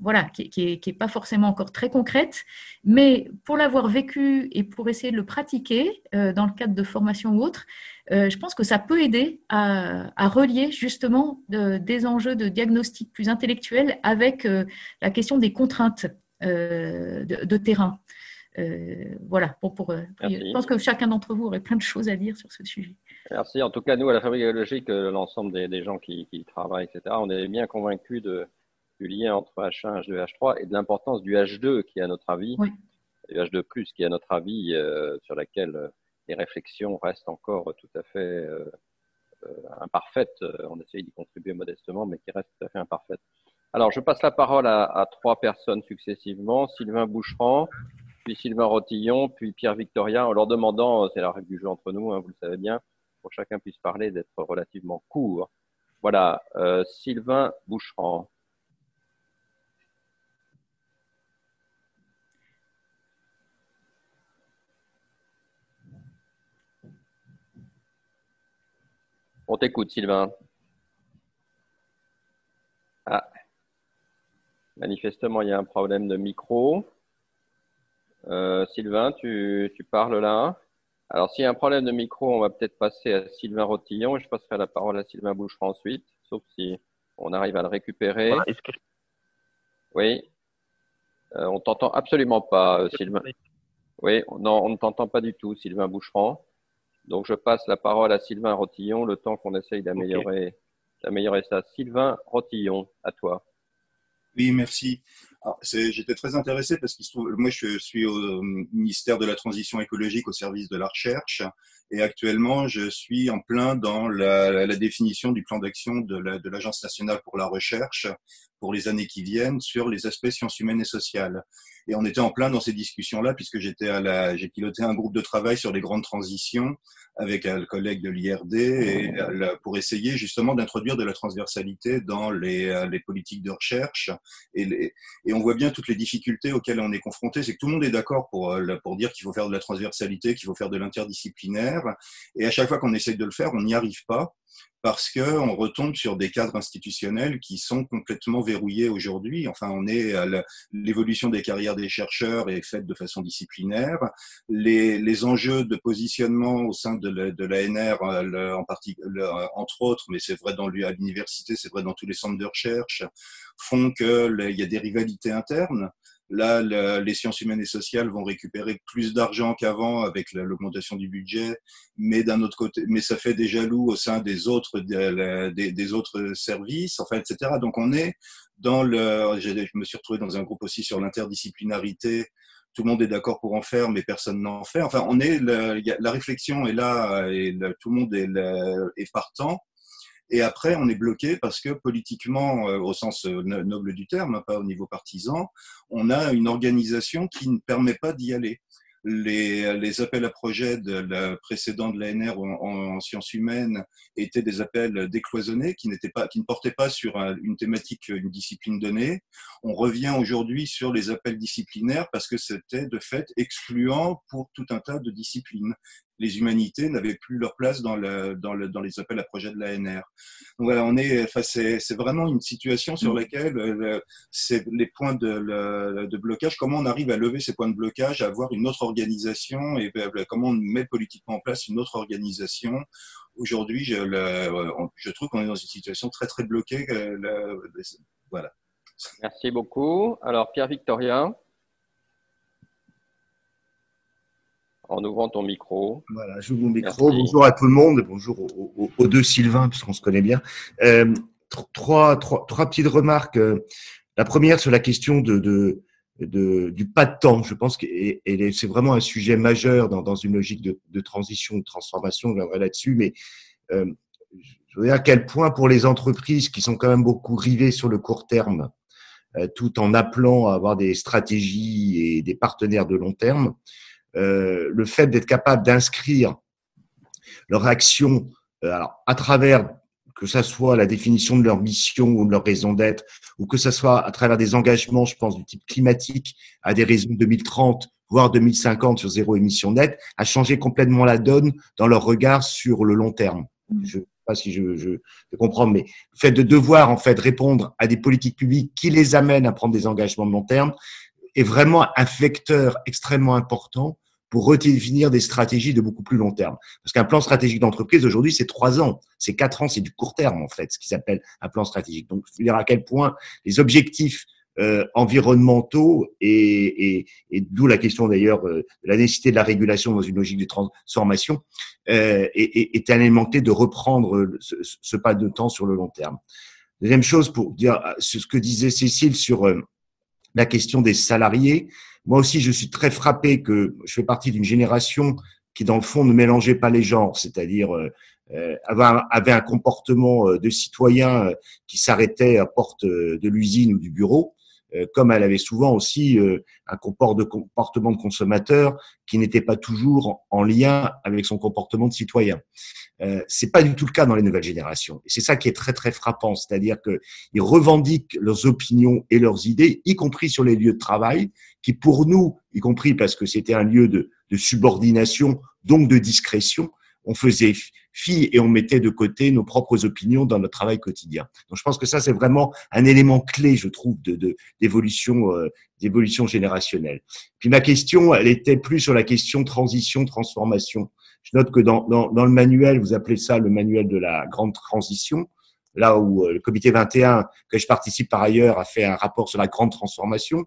Voilà, qui n'est pas forcément encore très concrète, mais pour l'avoir vécu et pour essayer de le pratiquer dans le cadre de formation ou autre, euh, je pense que ça peut aider à, relier justement des enjeux de diagnostic plus intellectuels avec euh, la question des contraintes euh, de, terrain. voilà, pour, je pense que chacun d'entre vous aurait plein de choses à dire sur ce sujet. Merci. En tout cas, nous, à la Fabrique biologique, l'ensemble des, gens qui, qui, travaillent, etc., on est bien convaincus de, du lien entre H1, H2 H3 et de l'importance du H2 qui, à notre avis, oui. du H2, qui, à notre avis, sur laquelle les réflexions restent encore tout à fait euh, euh, imparfaites. On essaye d'y contribuer modestement, mais qui restent tout à fait imparfaites. Alors, je passe la parole à, trois personnes successivement. Sylvain Boucheran, puis Sylvain Rotillon, puis Pierre Victoria, en leur demandant, c'est la règle du jeu entre nous, hein, vous le savez bien, pour que chacun puisse parler, d'être relativement court. Voilà, euh, Sylvain Boucheran. On t'écoute, Sylvain. Ah. Manifestement, il y a un problème de micro. Euh, Sylvain, tu, parles là. Alors, s'il y a un problème de micro, on va peut-être passer à Sylvain Rotillon et je passerai la parole à Sylvain Boucheron ensuite, sauf si on arrive à le récupérer. Oui. Euh, on t'entend absolument pas, euh, Sylvain. Oui, non, on ne t'entend pas du tout, Sylvain Boucheron. Donc, je passe la parole à Sylvain Rotillon, le temps qu'on essaye d'améliorer ça. Sylvain Rotillon, à toi. Oui, merci. J'étais très intéressé parce que moi, je suis au ministère de la Transition écologique au service de la recherche et actuellement, je suis en plein dans la, définition du plan d'action de l'Agence nationale pour la recherche pour les années qui viennent sur les aspects sciences humaines et sociales. Et on était en plein dans ces discussions-là, puisque j'étais à la, j'ai piloté un groupe de travail sur les grandes transitions avec un collègue de l'IRD pour essayer justement d'introduire de la transversalité dans les, les politiques de recherche. Et, et, on voit bien toutes les difficultés auxquelles on est confronté. C'est que tout le monde est d'accord pour, pour dire qu'il faut faire de la transversalité, qu'il faut faire de l'interdisciplinaire. Et à chaque fois qu'on essaye de le faire, on n'y arrive pas parce qu'on retombe sur des cadres institutionnels qui sont complètement verrouillés aujourd'hui. Enfin, on est l'évolution des carrières des chercheurs est faite de façon disciplinaire. Les, enjeux de positionnement au sein de l'ANR, en entre autres, mais c'est vrai dans l'université, c'est vrai dans tous les centres de recherche, font qu'il y a des rivalités internes. Là, les sciences humaines et sociales vont récupérer plus d'argent qu'avant avec l'augmentation du budget, mais d'un autre côté, mais ça fait des jaloux au sein des autres des, autres services, enfin, etc. Donc on est dans le. Je me suis retrouvé dans un groupe aussi sur l'interdisciplinarité. Tout le monde est d'accord pour en faire, mais personne n'en fait. Enfin, on est la réflexion est là et tout le monde est partant. Et après, on est bloqué parce que politiquement, euh, au sens euh, noble du terme, hein, pas au niveau partisan, on a une organisation qui ne permet pas d'y aller. Les, les, appels à projets de la précédente de l'ANR en, en, sciences humaines étaient des appels décloisonnés qui, n'étaient pas, qui ne portaient pas sur une thématique, une discipline donnée. On revient aujourd'hui sur les appels disciplinaires parce que c'était de fait excluant pour tout un tas de disciplines les humanités n'avaient plus leur place dans, le, dans, le, dans les appels à projets de l'ANR. Donc voilà, on est, enfin, c'est, c'est vraiment une situation sur mm. laquelle euh, c'est les points de, de, blocage, comment on arrive à lever ces points de blocage, à avoir une autre organisation et euh, comment on met politiquement en place une autre organisation. Aujourd'hui, je, je trouve qu'on est dans une situation très très bloquée. Euh, voilà. Merci beaucoup. Alors, Pierre Victoria. En ouvrant ton micro. Voilà, j'ouvre mon micro. Bonjour à tout le monde, bonjour aux, deux Sylvains, puisqu'on se connaît bien. Euh, trois, trois, trois petites remarques. La première sur la question de, de, de du pas de temps. Je pense que c'est vraiment un sujet majeur dans, dans une logique de, de transition, de transformation. Je viendrai là-dessus, mais euh, je veux dire à quel point pour les entreprises qui sont quand même beaucoup rivées sur le court terme, euh, tout en appelant à avoir des stratégies et des partenaires de long terme, euh, le fait d'être capable d'inscrire leur action euh, alors, à travers que ça soit la définition de leur mission ou de leur raison d'être, ou que ça soit à travers des engagements, je pense, du type climatique, à des raisons 2030, voire 2050 sur zéro émission nette, a changé complètement la donne dans leur regard sur le long terme. Mmh. Je ne sais pas si je, je, je, comprends, mais le fait de devoir en fait répondre à des politiques publiques qui les amènent à prendre des engagements de long terme est vraiment un vecteur extrêmement important pour redéfinir des stratégies de beaucoup plus long terme. Parce qu'un plan stratégique d'entreprise aujourd'hui, c'est trois ans, c'est quatre ans, c'est du court terme en fait, ce qui s'appelle un plan stratégique. Donc, il dire à quel point les objectifs euh, environnementaux et, et, et d'où la question d'ailleurs euh, de la nécessité de la régulation dans une logique de transformation euh, est, est, élément de reprendre ce, ce, pas de temps sur le long terme. Deuxième chose pour dire ce que disait Cécile sur euh, la question des salariés. Moi aussi, je suis très frappé que je fais partie d'une génération qui, dans le fond, ne mélangeait pas les genres, c'est-à-dire euh, euh avait, un, comportement euh, de citoyen qui s'arrêtait à porte de l'usine ou du bureau, comme elle avait souvent aussi un comportement de consommateur qui n'était pas toujours en lien avec son comportement de citoyen. Euh, c'est pas du tout le cas dans les nouvelles générations. Et c'est ça qui est très très frappant, c'est-à-dire qu'ils revendiquent leurs opinions et leurs idées, y compris sur les lieux de travail, qui pour nous, y compris parce que c'était un lieu de, de subordination, donc de discrétion, on faisait et on mettait de côté nos propres opinions dans notre travail quotidien. Donc je pense que ça c'est vraiment un élément clé, je trouve, de d'évolution euh, d'évolution générationnelle. Puis ma question, elle était plus sur la question transition transformation. Je note que dans, dans, dans, le manuel, vous appelez ça le manuel de la grande transition, là où euh, le comité 21, que je participe par ailleurs, a fait un rapport sur la grande transformation.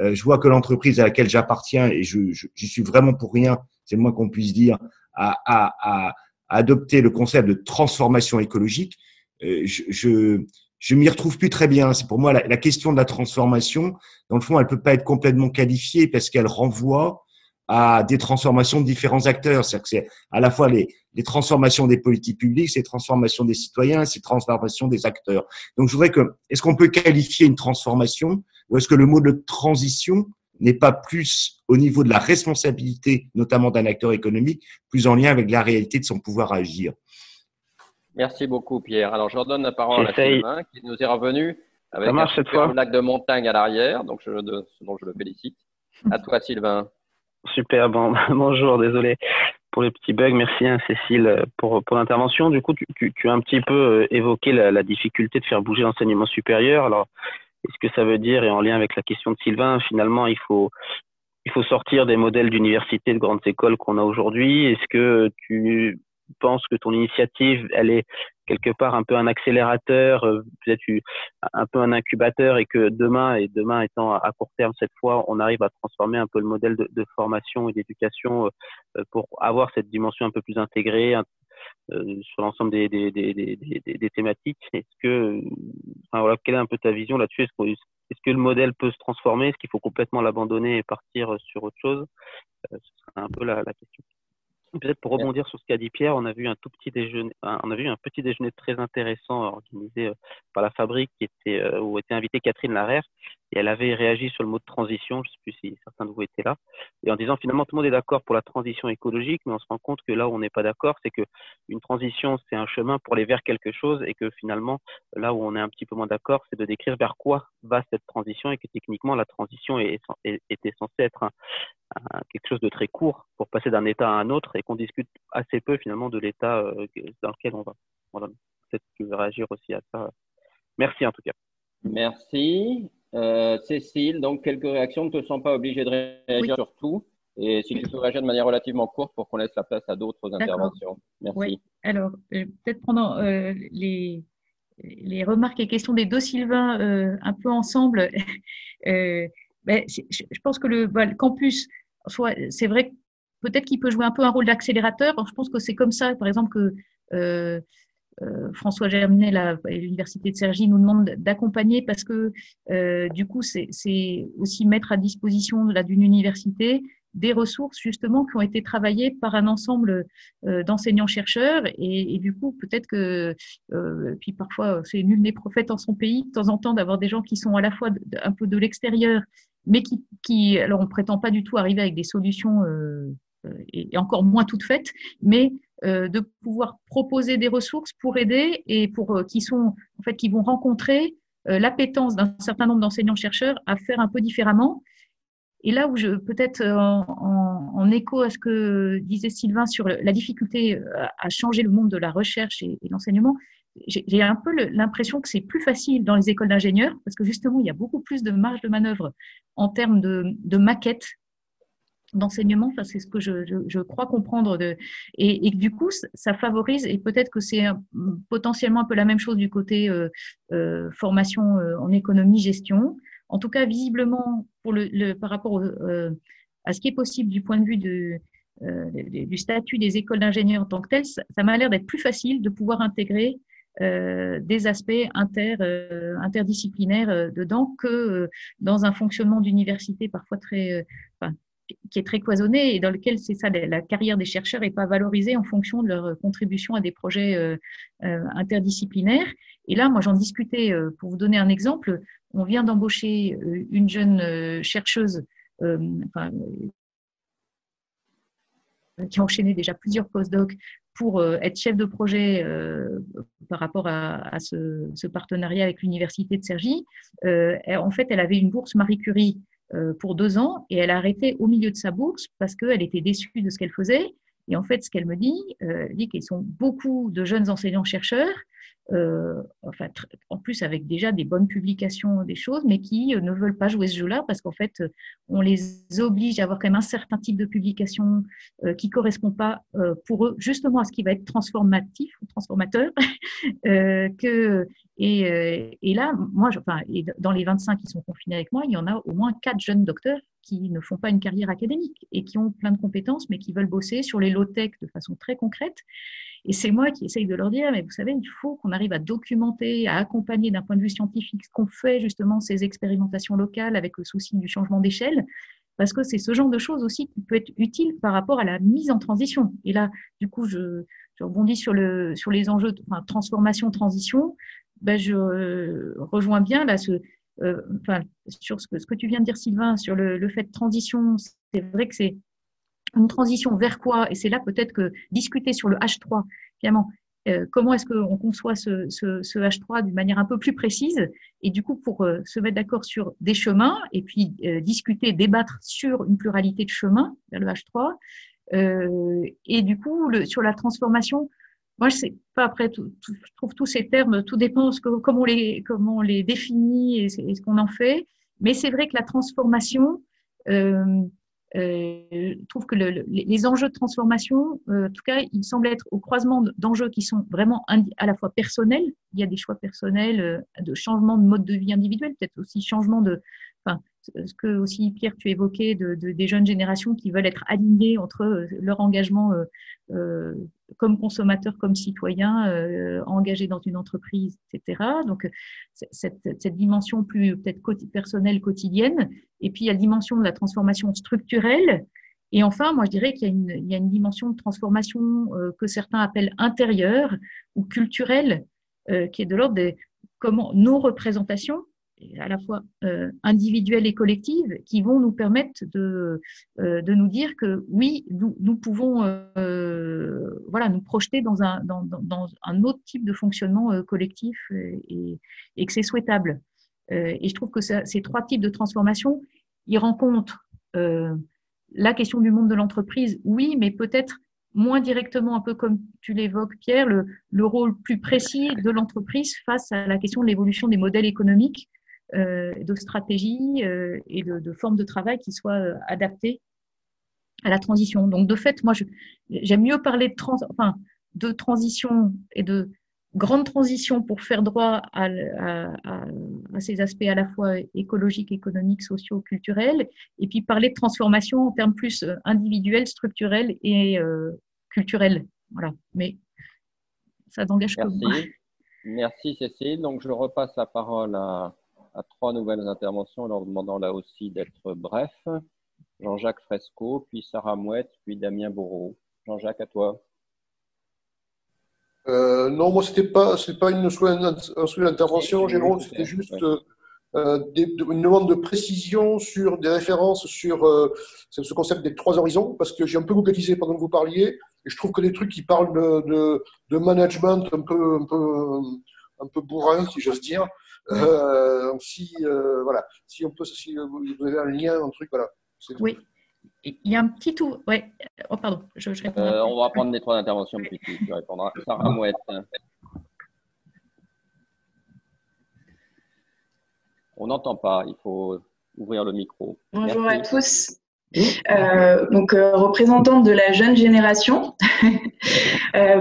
Euh, je vois que l'entreprise à laquelle j'appartiens, et je, je, suis vraiment pour rien, c'est le moins qu'on puisse dire, a, a, a, adopté le concept de transformation écologique. Euh, je, je, je m'y retrouve plus très bien. C'est pour moi la, la, question de la transformation. Dans le fond, elle peut pas être complètement qualifiée parce qu'elle renvoie à des transformations de différents acteurs. C'est-à-dire que c'est à la fois les, les, transformations des politiques publiques, c'est transformations des citoyens, c'est transformations des acteurs. Donc, je voudrais que, est-ce qu'on peut qualifier une transformation ou est-ce que le mot de transition n'est pas plus au niveau de la responsabilité, notamment d'un acteur économique, plus en lien avec la réalité de son pouvoir à agir Merci beaucoup, Pierre. Alors, je redonne la parole à Sylvain, qui nous est revenu avec un lac de montagne à l'arrière, donc je, de, dont je le félicite. À toi, Sylvain. Super, bon, bonjour, désolé pour les petits bugs. Merci hein, Cécile pour, pour l'intervention. Du coup, tu, tu, tu, as un petit peu euh, évoqué la, la difficulté de faire bouger l'enseignement supérieur. Alors, est-ce que ça veut dire, et en lien avec la question de Sylvain, finalement, il faut, il faut sortir des modèles d'université, de grandes écoles qu'on a aujourd'hui. Est-ce que tu penses que ton initiative, elle est quelque part un peu un accélérateur, euh, peut-être un peu un incubateur et que demain, et demain étant à court terme cette fois, on arrive à transformer un peu le modèle de, formation et d'éducation euh, pour avoir cette dimension un peu plus intégrée sur l'ensemble des, des, des, des, thématiques. Est-ce que, enfin, voilà, quelle est un peu ta vision là-dessus? Est-ce que, est que le modèle peut se transformer? Est-ce qu'il faut complètement l'abandonner et partir sur autre chose? Ce serait un peu la, la question. Peut-être pour rebondir sur ce qu'a dit Pierre, on a vu un tout petit déjeuner, on a vu un petit déjeuner très intéressant organisé euh, par la fabrique qui était euh, où était invitée Catherine Larère et elle avait réagi sur le mot de transition. Je ne sais plus si certains de vous étaient là et en disant finalement tout le monde est d'accord pour la transition écologique, mais on se rend compte que là où on n'est pas d'accord, c'est que une transition c'est un chemin pour aller vers quelque chose et que finalement là où on est un petit peu moins d'accord, c'est de décrire vers quoi va cette transition et que techniquement la transition était censée être quelque chose de très court pour passer d'un état à un autre et qu'on discute assez peu finalement de l'état euh, dans lequel on va. Voilà. Peut-être que tu veux réagir aussi à ça. Merci en tout cas. Merci. Euh, Cécile, donc quelques réactions. Ne te sens pas obligé de réagir sur tout. Et si tu peux réagir de manière relativement courte pour qu'on laisse la place à d'autres interventions. Merci. Oui. Alors, euh, peut-être pendant les, les remarques et questions des deux Sylvains un peu ensemble. Ben, je pense que le, bah, le campus c'est vrai peut-être qu'il peut jouer un peu un rôle d'accélérateur. Je pense que c'est comme ça, par exemple, que euh, François Germinet, à l'Université de Cergy, nous demande d'accompagner parce que du coup, c'est aussi mettre à disposition d'une université des ressources justement qui ont été travaillées par un ensemble euh, d'enseignants-chercheurs. Et, du coup peut-être que euh, puis parfois c'est nul n'est prophète en son pays de temps en temps d'avoir des gens qui sont à la fois un peu de l'extérieur mais qui, alors on prétend pas du tout arriver avec des solutions euh, et, encore moins toutes faites mais de pouvoir proposer des ressources pour aider et pour qui sont en fait qui vont rencontrer l'appétence d'un certain nombre d'enseignants chercheurs à faire un peu différemment. Et là où je, peut-être euh, en, écho à ce que disait Sylvain sur la difficulté euh, à changer le monde de la recherche et, l'enseignement, j'ai un peu l'impression que c'est plus facile dans les écoles d'ingénieurs parce que justement, il y a beaucoup plus de marge de manœuvre en termes de, de maquettes d'enseignement, c'est ce que je, je, crois comprendre, de, et, et, du coup, ça favorise, et peut-être que c'est potentiellement un peu la même chose du côté euh, euh formation en économie, gestion, en tout cas, visiblement, pour le, par rapport euh, à ce qui est possible du point de vue euh, du statut des écoles d'ingénieurs en tant que tel, ça, m'a l'air d'être plus facile de pouvoir intégrer euh, des aspects inter, interdisciplinaires dedans que dans un fonctionnement d'université parfois très, qui est très cloisonné et dans lequel c'est ça, la carrière des chercheurs n'est pas valorisée en fonction de leur contribution à des projets interdisciplinaires. Et là, moi, j'en discutais, pour vous donner un exemple, on vient d'embaucher euh, une jeune euh, chercheuse euh, qui a enchaîné déjà plusieurs postdocs pour être chef de projet par rapport à, ce, partenariat avec l'université de Cergy. en fait, elle avait une bourse Marie Curie pour deux ans et elle a arrêté au milieu de sa bourse parce qu'elle était déçue de ce qu'elle faisait. Et en fait, ce qu'elle me dit, elle dit qu'ils sont beaucoup de jeunes enseignants-chercheurs euh, enfin, en plus avec déjà des bonnes publications, des choses, mais qui euh, ne veulent pas jouer ce jeu-là parce qu'en fait, euh, on les oblige à avoir quand même un certain type de publication qui ne correspond pas pour eux justement à ce qui va être transformatif ou transformateur. que, et, et, là, moi, je, dans les 25 qui sont confinés avec moi, il y en a au moins quatre jeunes docteurs qui ne font pas une carrière académique et qui ont plein de compétences, mais qui veulent bosser sur les low-tech de façon très concrète. Et c'est moi qui essaye de leur dire, mais vous savez, il faut qu'on arrive à documenter, à accompagner d'un point de vue scientifique ce qu'on fait justement ces expérimentations locales avec le souci du changement d'échelle, parce que c'est ce genre de choses aussi qui peut être utile par rapport à la mise en transition. Et là, du coup, je, rebondis sur, le, sur les enjeux de transformation-transition. Ben, je euh, rejoins bien là ce, euh, sur ce que, ce que tu viens de dire, Sylvain, sur le, le fait de transition. C'est vrai que c'est une transition vers quoi? Et c'est là peut-être que discuter sur le H3, finalement, euh, comment est-ce qu'on conçoit ce, ce, ce H3 d'une manière un peu plus précise? Et du coup pour euh, se mettre d'accord sur des chemins et puis euh, discuter, débattre sur une pluralité de chemins vers le H3 et du coup le, sur la transformation. Moi, je sais pas après, je trouve tous ces termes, tout dépend de comment on les comment on les définit et, ce qu'on en fait. Mais c'est vrai que la transformation, euh, euh, je trouve que le, les enjeux de transformation, euh, en tout cas, il semble être au croisement d'enjeux qui sont vraiment à la fois personnels, il y a des choix personnels, euh, de changement de mode de vie individuel, peut-être aussi changement de, enfin, ce que aussi Pierre tu évoquais de, de, des jeunes générations qui veulent être alignées entre euh, leur engagement euh, euh, comme consommateur, comme citoyen, euh, engagé dans une entreprise, etc. Donc cette, cette dimension plus peut-être personnelle quotidienne, et puis il y a la dimension de la transformation structurelle. Et enfin, moi je dirais qu'il y, y, a une dimension de transformation que certains appellent intérieure ou culturelle, qui est de l'ordre des comment nos représentations à la fois euh, individuelles et collectives, qui vont nous permettre de, euh, de nous dire que oui, nous, nous pouvons euh, voilà, nous projeter dans un, dans, dans, un autre type de fonctionnement euh, collectif et, et, que c'est souhaitable. Et je trouve que ces trois types de transformation, ils rencontrent la question du monde de l'entreprise, oui, mais peut-être moins directement, un peu comme tu l'évoques, Pierre, le, le, rôle plus précis de l'entreprise face à la question de l'évolution des modèles économiques de stratégies euh, et de, de, formes de travail qui soient euh, adaptées à la transition. Donc, de fait, moi, j'aime mieux parler de, transition et de grande transition pour faire droit à, ces aspects à la fois écologiques, économiques, sociaux, culturels, et puis parler de transformation en termes plus individuels, structurels et euh, culturels. Voilà. Mais ça n'engage que moi. Merci Cécile. Donc je repasse la parole à, trois nouvelles interventions en leur demandant là aussi d'être bref. Jean-Jacques Fresco, puis Sarah Mouette, puis Damien Bourreau. Jean-Jacques, à toi. Euh, non, moi, c'était pas, c'est pas une, un souhait d'intervention, Jérôme, c'était juste euh, une demande de précision sur des références sur euh, ce concept des trois horizons, parce que j'ai un peu googlisé pendant que vous parliez, et je trouve que des trucs qui parlent de, de, management un peu, un peu, un peu bourrin, si j'ose dire. Euh, si, voilà, si on peut, si vous avez un lien, un truc, voilà. Oui. Il y a un petit tout. Ouais. Oh, pardon. Je, on va prendre les trois interventions, puis tu répondras. Sarah Mouette. On n'entend pas, il faut ouvrir le micro. Bonjour à tous. Euh, donc euh, représentante de la jeune génération, euh,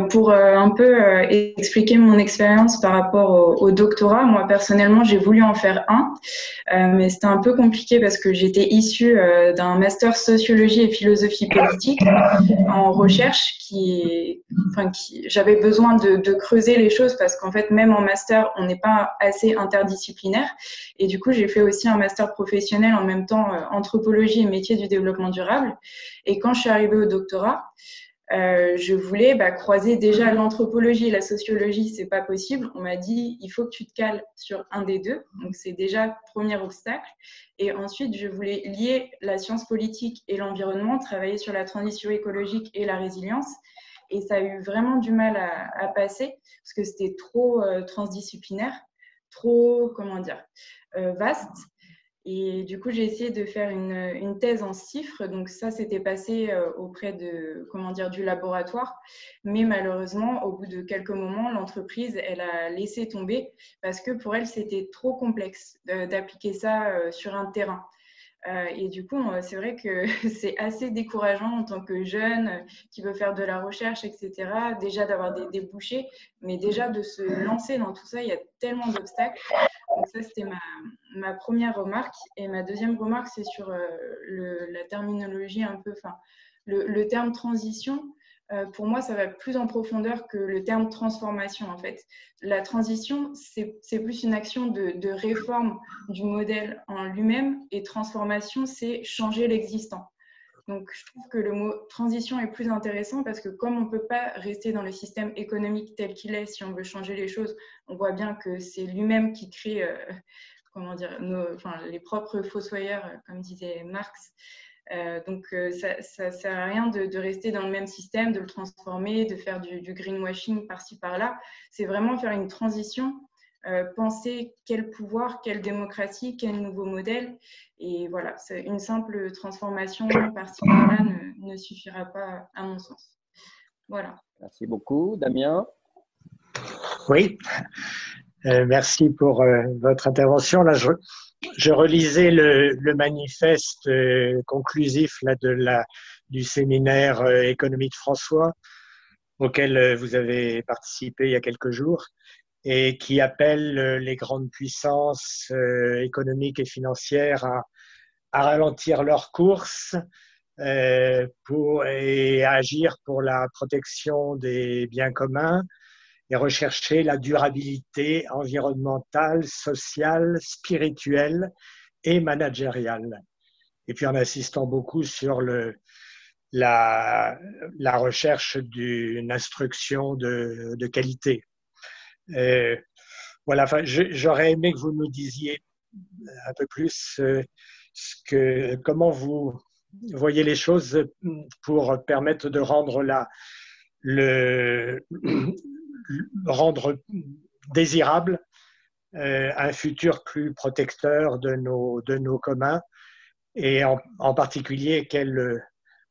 pour un peu expliquer mon expérience par rapport au, doctorat. Moi personnellement, j'ai voulu en faire un, mais c'était un peu compliqué parce que j'étais issue d'un master sociologie et philosophie politique en recherche, qui, enfin, qui, j'avais besoin de, creuser les choses parce qu'en fait, même en master, on n'est pas assez interdisciplinaire. Et du coup, j'ai fait aussi un master professionnel en même temps anthropologie et métier du développement durable. Et quand je suis arrivée au doctorat, euh, je voulais bah, croiser déjà l'anthropologie et la sociologie, c'est pas possible. On m'a dit il faut que tu te cales sur un des deux, donc c'est déjà premier obstacle. Et ensuite, je voulais lier la science politique et l'environnement, travailler sur la transition écologique et la résilience. Et ça a eu vraiment du mal à, passer parce que c'était trop euh, transdisciplinaire, trop comment dire euh, vaste. Et du coup, j'ai essayé de faire une, thèse en chiffres. Donc ça, c'était passé euh, auprès de, comment dire, du laboratoire. Mais malheureusement, au bout de quelques moments, l'entreprise, elle a laissé tomber parce que pour elle, c'était trop complexe d'appliquer ça euh, sur un terrain. Euh, et du coup, c'est vrai que c'est assez décourageant en tant que jeune euh, qui veut faire de la recherche, etc. Déjà d'avoir des débouchés, mais déjà de se lancer dans tout ça, il y a tellement d'obstacles. Donc ça, c'était ma, première remarque. Et ma deuxième remarque, c'est sur euh, la terminologie un peu, le, terme transition. Euh, pour moi, ça va plus en profondeur que le terme transformation, en fait. La transition, c'est plus une action de, réforme du modèle en lui-même, et transformation, c'est changer l'existant. Donc, je trouve que le mot transition est plus intéressant parce que comme on ne peut pas rester dans le système économique tel qu'il est, si on veut changer les choses, on voit bien que c'est lui-même qui crée, euh, comment dire, les propres fossoyeurs, comme disait Marx. Euh, donc, euh, ça ne sert à rien de, rester dans le même système, de le transformer, de faire du, greenwashing par-ci, par-là. C'est vraiment faire une transition, euh, penser quel pouvoir, quelle démocratie, quel nouveau modèle. Et voilà, une simple transformation par-ci, par-là ne, suffira pas, à mon sens. Voilà. Merci beaucoup. Damien? Oui, merci pour votre intervention. Là, je, je relisais le, manifeste euh, conclusif là, de la, du séminaire euh, économie de François, auquel euh, vous avez participé il y a quelques jours, et qui appelle les grandes puissances économiques et financières à, à ralentir leur course pour, et à agir pour la protection des biens communs et rechercher la durabilité environnementale, sociale, spirituelle et managériale. Et puis en insistant beaucoup sur le, la, la recherche d'une instruction de, de qualité. Euh, voilà, enfin, j'aurais aimé que vous nous disiez un peu plus euh, ce que, comment vous voyez les choses pour permettre de rendre la, rendre désirable euh, un futur plus protecteur de nos, de nos communs et en, particulier quel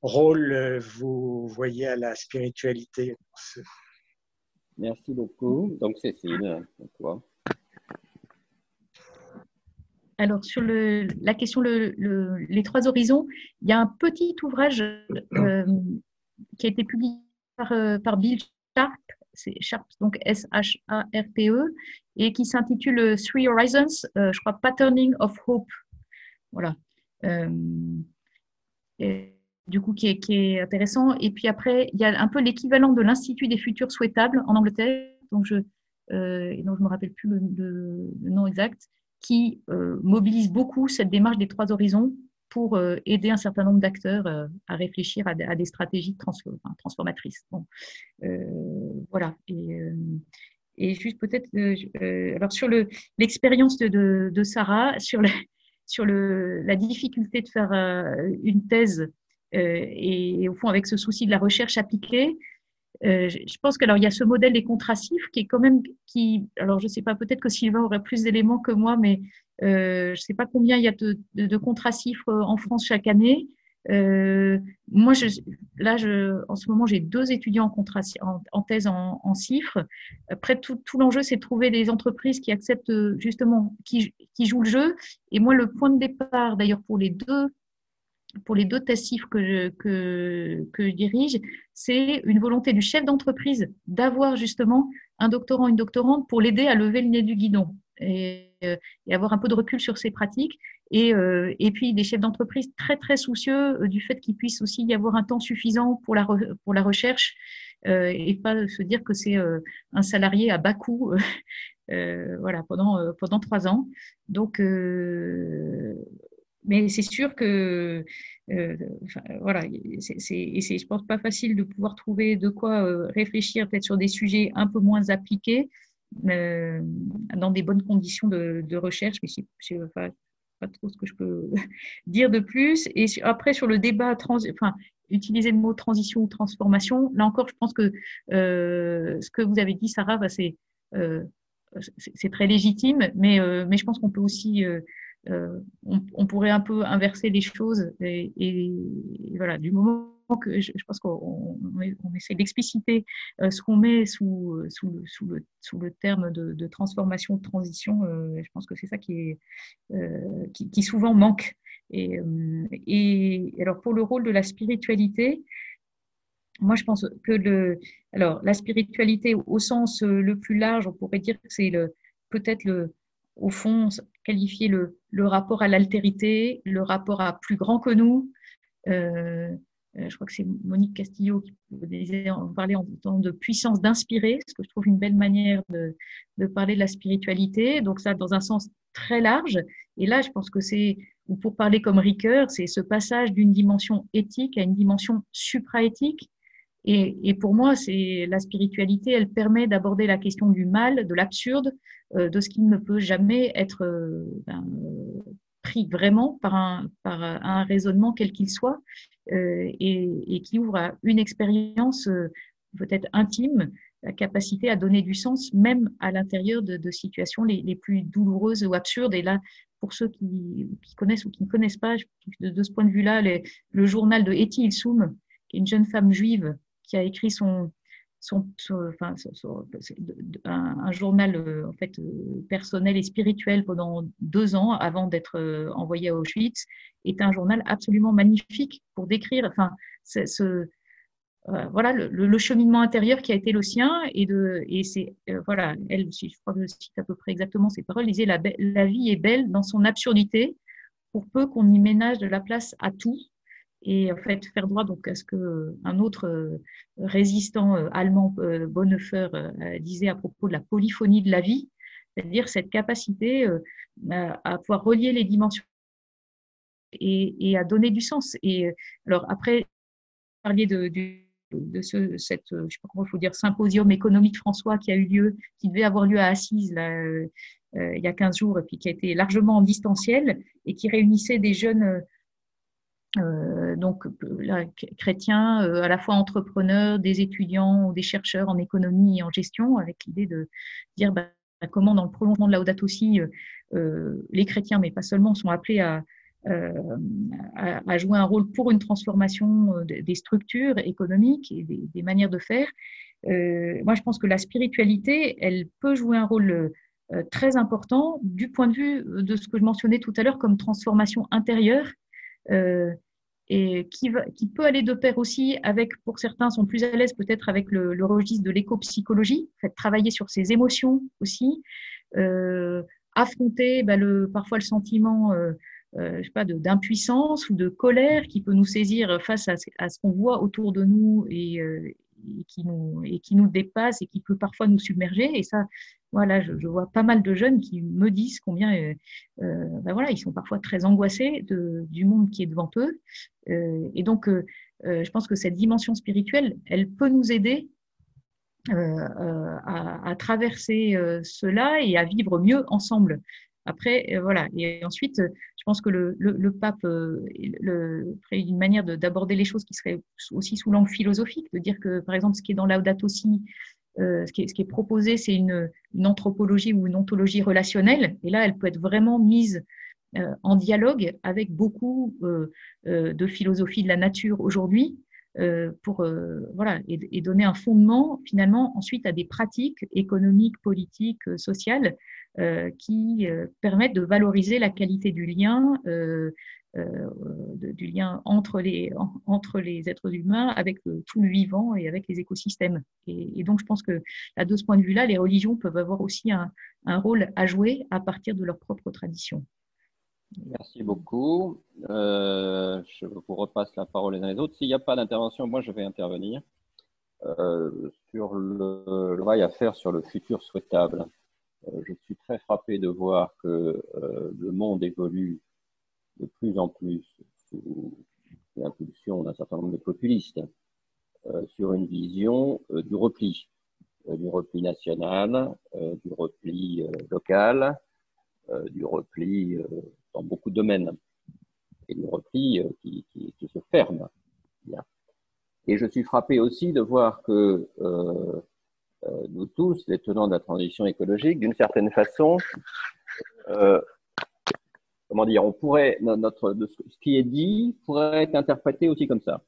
rôle vous voyez à la spiritualité Merci beaucoup. Donc Cécile, toi. Alors, sur la question le, les trois horizons, il y a un petit ouvrage euh, qui a été publié par, euh, par Bill Sharp c'est Sharp, donc S-H-A-R-P-E, et qui s'intitule Three Horizons, euh, je crois Patterning of Hope. Voilà. Euh, du coup, qui est, qui est, intéressant. Et puis après, il y a un peu l'équivalent de l'Institut des futurs souhaitables en Angleterre, dont je euh, dont je me rappelle plus le, le, nom exact, qui euh, mobilise beaucoup cette démarche des trois horizons pour euh, aider un certain nombre d'acteurs euh, à réfléchir à, des stratégies transformatrices. Bon, voilà. Et, et juste peut-être, alors sur l'expérience de, de, de, Sarah, sur, le, sur le, la difficulté de faire une thèse et, et, au fond avec ce souci de la recherche appliquée, euh, je pense qu'alors il y a ce modèle des contracifs qui est quand même qui alors je sais pas peut-être que Sylvain aurait plus d'éléments que moi mais euh, je sais pas combien il y a de, de, de en France chaque année. Euh, moi je, là je en ce moment j'ai deux étudiants en, en, thèse en, en chiffres. Après tout, tout l'enjeu c'est de trouver des entreprises qui acceptent justement qui, qui jouent le jeu. Et moi le point de départ d'ailleurs pour les deux pour les deux tassifs que je, que, que je dirige, c'est une volonté du chef d'entreprise d'avoir justement un doctorant, une doctorante pour l'aider à lever le nez du guidon et, euh, et, avoir un peu de recul sur ses pratiques. Et, euh, et puis des chefs d'entreprise très très soucieux euh, du fait qu'il puisse aussi y avoir un temps suffisant pour la, pour la recherche euh, et pas se dire que c'est euh, un salarié à bas coût voilà, pendant, pendant trois ans. Donc, mais c'est sûr que euh, voilà, c'est, je pense pas facile de pouvoir trouver de quoi euh, réfléchir peut-être sur des sujets un peu moins appliqués euh, dans des bonnes conditions de, de recherche, mais je sais pas, trop ce que je peux dire de plus. Et après sur le débat, trans, enfin utiliser le mot transition ou transformation, là encore, je pense que euh, ce que vous avez dit, Sarah, bah, c'est euh, c'est très légitime, mais, mais je pense qu'on peut aussi euh, on, on, pourrait un peu inverser les choses et, voilà, du moment que je, pense qu'on on essaie d'expliciter euh, ce qu'on met sous, sous, le, sous, le, sous le terme de, transformation, de transition, euh, je pense que c'est ça qui, est, euh, qui, souvent manque. Et, euh, et alors pour le rôle de la spiritualité, moi, je pense que le, alors la spiritualité au sens le plus large, on pourrait dire que c'est peut-être le, au fond, qualifier le, le rapport à l'altérité, le rapport à plus grand que nous. Euh, euh je crois que c'est Monique Castillo qui parlait en temps de puissance d'inspirer, ce que je trouve une belle manière de, parler de la spiritualité. Donc ça, dans un sens très large. Et là, je pense que c'est, ou pour parler comme Ricoeur, c'est ce passage d'une dimension éthique à une dimension supraéthique et, pour moi, c'est la spiritualité, elle permet d'aborder la question du mal, de l'absurde, euh, de ce qui ne peut jamais être euh, ben, pris vraiment par un, raisonnement quel qu'il soit, euh, et, qui ouvre à une expérience euh, peut-être intime, la capacité à donner du sens, même à l'intérieur de, situations les, plus douloureuses ou absurdes. Et là, pour ceux qui, connaissent ou qui ne connaissent pas, de, ce point de vue-là, le journal de Etty Ilsoum, qui est une jeune femme juive qui a écrit son, un, journal euh, en fait euh, personnel et spirituel pendant deux ans avant d'être euh, envoyé à Auschwitz est un journal absolument magnifique pour décrire enfin ce voilà le, cheminement intérieur qui a été le sien et de et c'est voilà elle je crois que je cite à peu près exactement ces paroles disait la, la vie est belle dans son absurdité. Pour peu qu'on y ménage de la place à tout et en fait faire droit donc à ce que un autre euh, résistant euh, allemand euh, Bonhoeffer disait à propos de la polyphonie de la vie, c'est-à-dire cette capacité à pouvoir relier les dimensions et, à donner du sens. Et alors après, parliez de, de, ce, cette, je sais pas comment faut dire, symposium économique François qui a eu lieu, qui devait avoir lieu à Assise là, euh, il y a 15 jours et puis qui a été largement en distanciel et qui réunissait des jeunes euh, donc là, chrétiens, euh, à la fois entrepreneurs, des étudiants des chercheurs en économie et en gestion, avec l'idée de dire bah, comment dans le prolongement de Laudato aussi, euh, les chrétiens, mais pas seulement, sont appelés à, euh, jouer un rôle pour une transformation euh, des structures économiques et des, manières de faire. Euh, moi, je pense que la spiritualité, elle peut jouer un rôle très important du point de vue de ce que je mentionnais tout à l'heure comme transformation intérieure euh, et qui, peut aller de pair aussi avec, pour certains, sont plus à l'aise peut-être avec le, le registre de l'éco-psychologie, travailler sur ses émotions aussi, euh, affronter bah, parfois le sentiment euh, euh, d'impuissance ou de colère qui peut nous saisir face à, ce qu'on voit autour de nous et, qui nous, et qui nous dépasse et qui peut parfois nous submerger. Et ça, voilà, je, vois pas mal de jeunes qui me disent combien, ben voilà, ils sont parfois très angoissés du monde qui est devant eux. et donc, je pense que cette dimension spirituelle, elle peut nous aider euh, à, traverser euh, cela et à vivre mieux ensemble. Après, euh, voilà. Et ensuite, je pense que le, le, pape le, une manière d'aborder les choses qui serait aussi sous l'angle philosophique, de dire que, par exemple, ce qui est dans Laudato Si, ce, qui est, ce, qui est, proposé, c'est une, anthropologie ou une ontologie relationnelle. Et là, elle peut être vraiment mise en dialogue avec beaucoup de philosophie de la nature aujourd'hui, euh, pour euh, voilà et, donner un fondement finalement ensuite à des pratiques économiques, politiques, euh, sociales qui permettent de valoriser la qualité du lien. du lien entre les, entre les êtres humains avec tout le vivant et avec les écosystèmes. Et, donc, je pense que de ce point de vue-là, les religions peuvent avoir aussi un, rôle à jouer à partir de leur propre tradition. Merci beaucoup. Euh, je vous repasse la parole les uns les autres. S'il n'y a pas d'intervention, moi je vais intervenir euh, sur le, travail à faire sur le futur souhaitable. Euh, je suis très frappé de voir que le monde évolue de plus en plus sous l'impulsion d'un certain nombre de populistes sur une vision du repli, du repli national, du repli local, du repli dans beaucoup de domaines, et du repli euh, qui, qui, qui, se ferme. Et je suis frappé aussi de voir que euh, euh, nous tous, les tenants de la transition écologique, d'une certaine façon, euh, comment dire, on pourrait, notre, ce qui est dit pourrait être interprété aussi comme ça,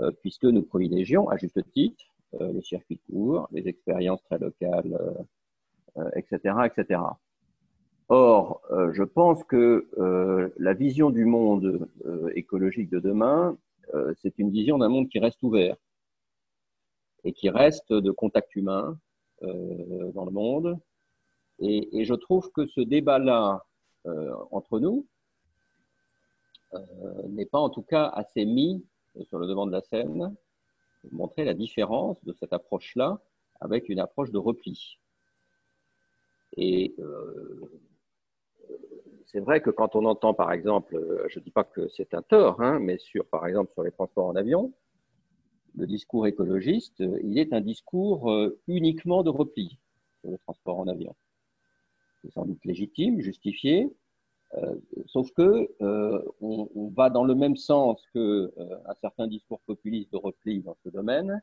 euh, puisque nous privilégions, à juste titre, euh, les circuits courts, les expériences très locales, etc., etc. Or, euh, je pense que euh, la vision du monde euh, écologique de demain, c'est une vision d'un monde qui reste ouvert et qui reste de contact humain dans le monde. Et, je trouve que ce débat-là entre nous n'est pas en tout cas assez mis sur le devant de la scène pour montrer la différence de cette approche-là avec une approche de repli. Et c'est vrai que quand on entend, par exemple, euh, je ne dis pas que c'est un tort, hein, mais sur, par exemple, sur les transports en avion, le discours écologiste, euh, il est un discours euh, uniquement de repli sur le transport en avion. C'est sans doute légitime, justifié, sauf que on, va dans le même sens que un certain discours populiste de repli dans ce domaine,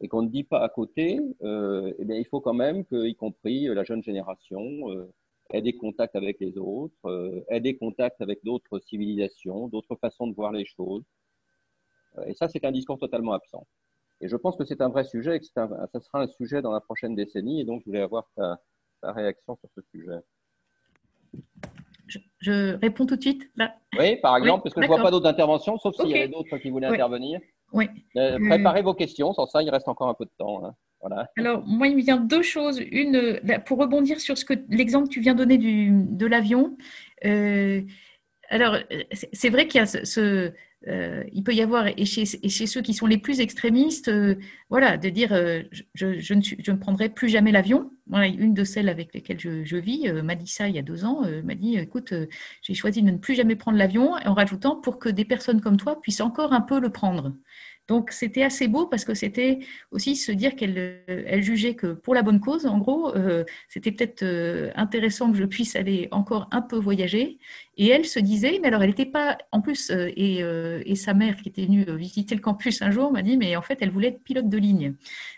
et qu'on ne dit pas à côté, eh bien, il faut quand même que, y compris la jeune génération, ait des contacts avec les autres, euh, ait des contacts avec d'autres civilisations, d'autres façons de voir les choses. Euh, et ça, c'est un discours totalement absent. Et je pense que c'est un vrai sujet et que ça sera un sujet dans la prochaine décennie. Et donc, je voulais avoir ta, réaction sur ce sujet. Je, réponds tout de suite là. Oui, par exemple, parce que je ne vois pas d'autres interventions, sauf s'il y avait d'autres qui voulaient intervenir. Oui. Euh, préparez vos questions, sans ça, il reste encore un peu de temps. Hein. Alors, moi, il me vient deux choses. Une, pour rebondir sur ce que l'exemple que tu viens de donner du, de l'avion. Euh, alors, c'est vrai qu'il y a ce, euh, il peut y avoir, et chez, ceux qui sont les plus extrémistes, euh, voilà, de dire je, je, ne je, ne prendrai plus jamais l'avion. une de celles avec lesquelles je, vis m'a dit ça il y a deux ans, m'a dit écoute, j'ai choisi de ne plus jamais prendre l'avion, en rajoutant pour que des personnes comme toi puissent encore un peu le prendre. Donc c'était assez beau parce que c'était aussi se dire qu'elle euh, elle jugeait que pour la bonne cause, en gros, euh, c'était peut-être euh, intéressant que je puisse aller encore un peu voyager. Et elle se disait, mais alors elle n'était pas, en plus, et, et, sa mère qui était venue visiter le campus un jour m'a dit, mais en fait elle voulait être pilote de ligne.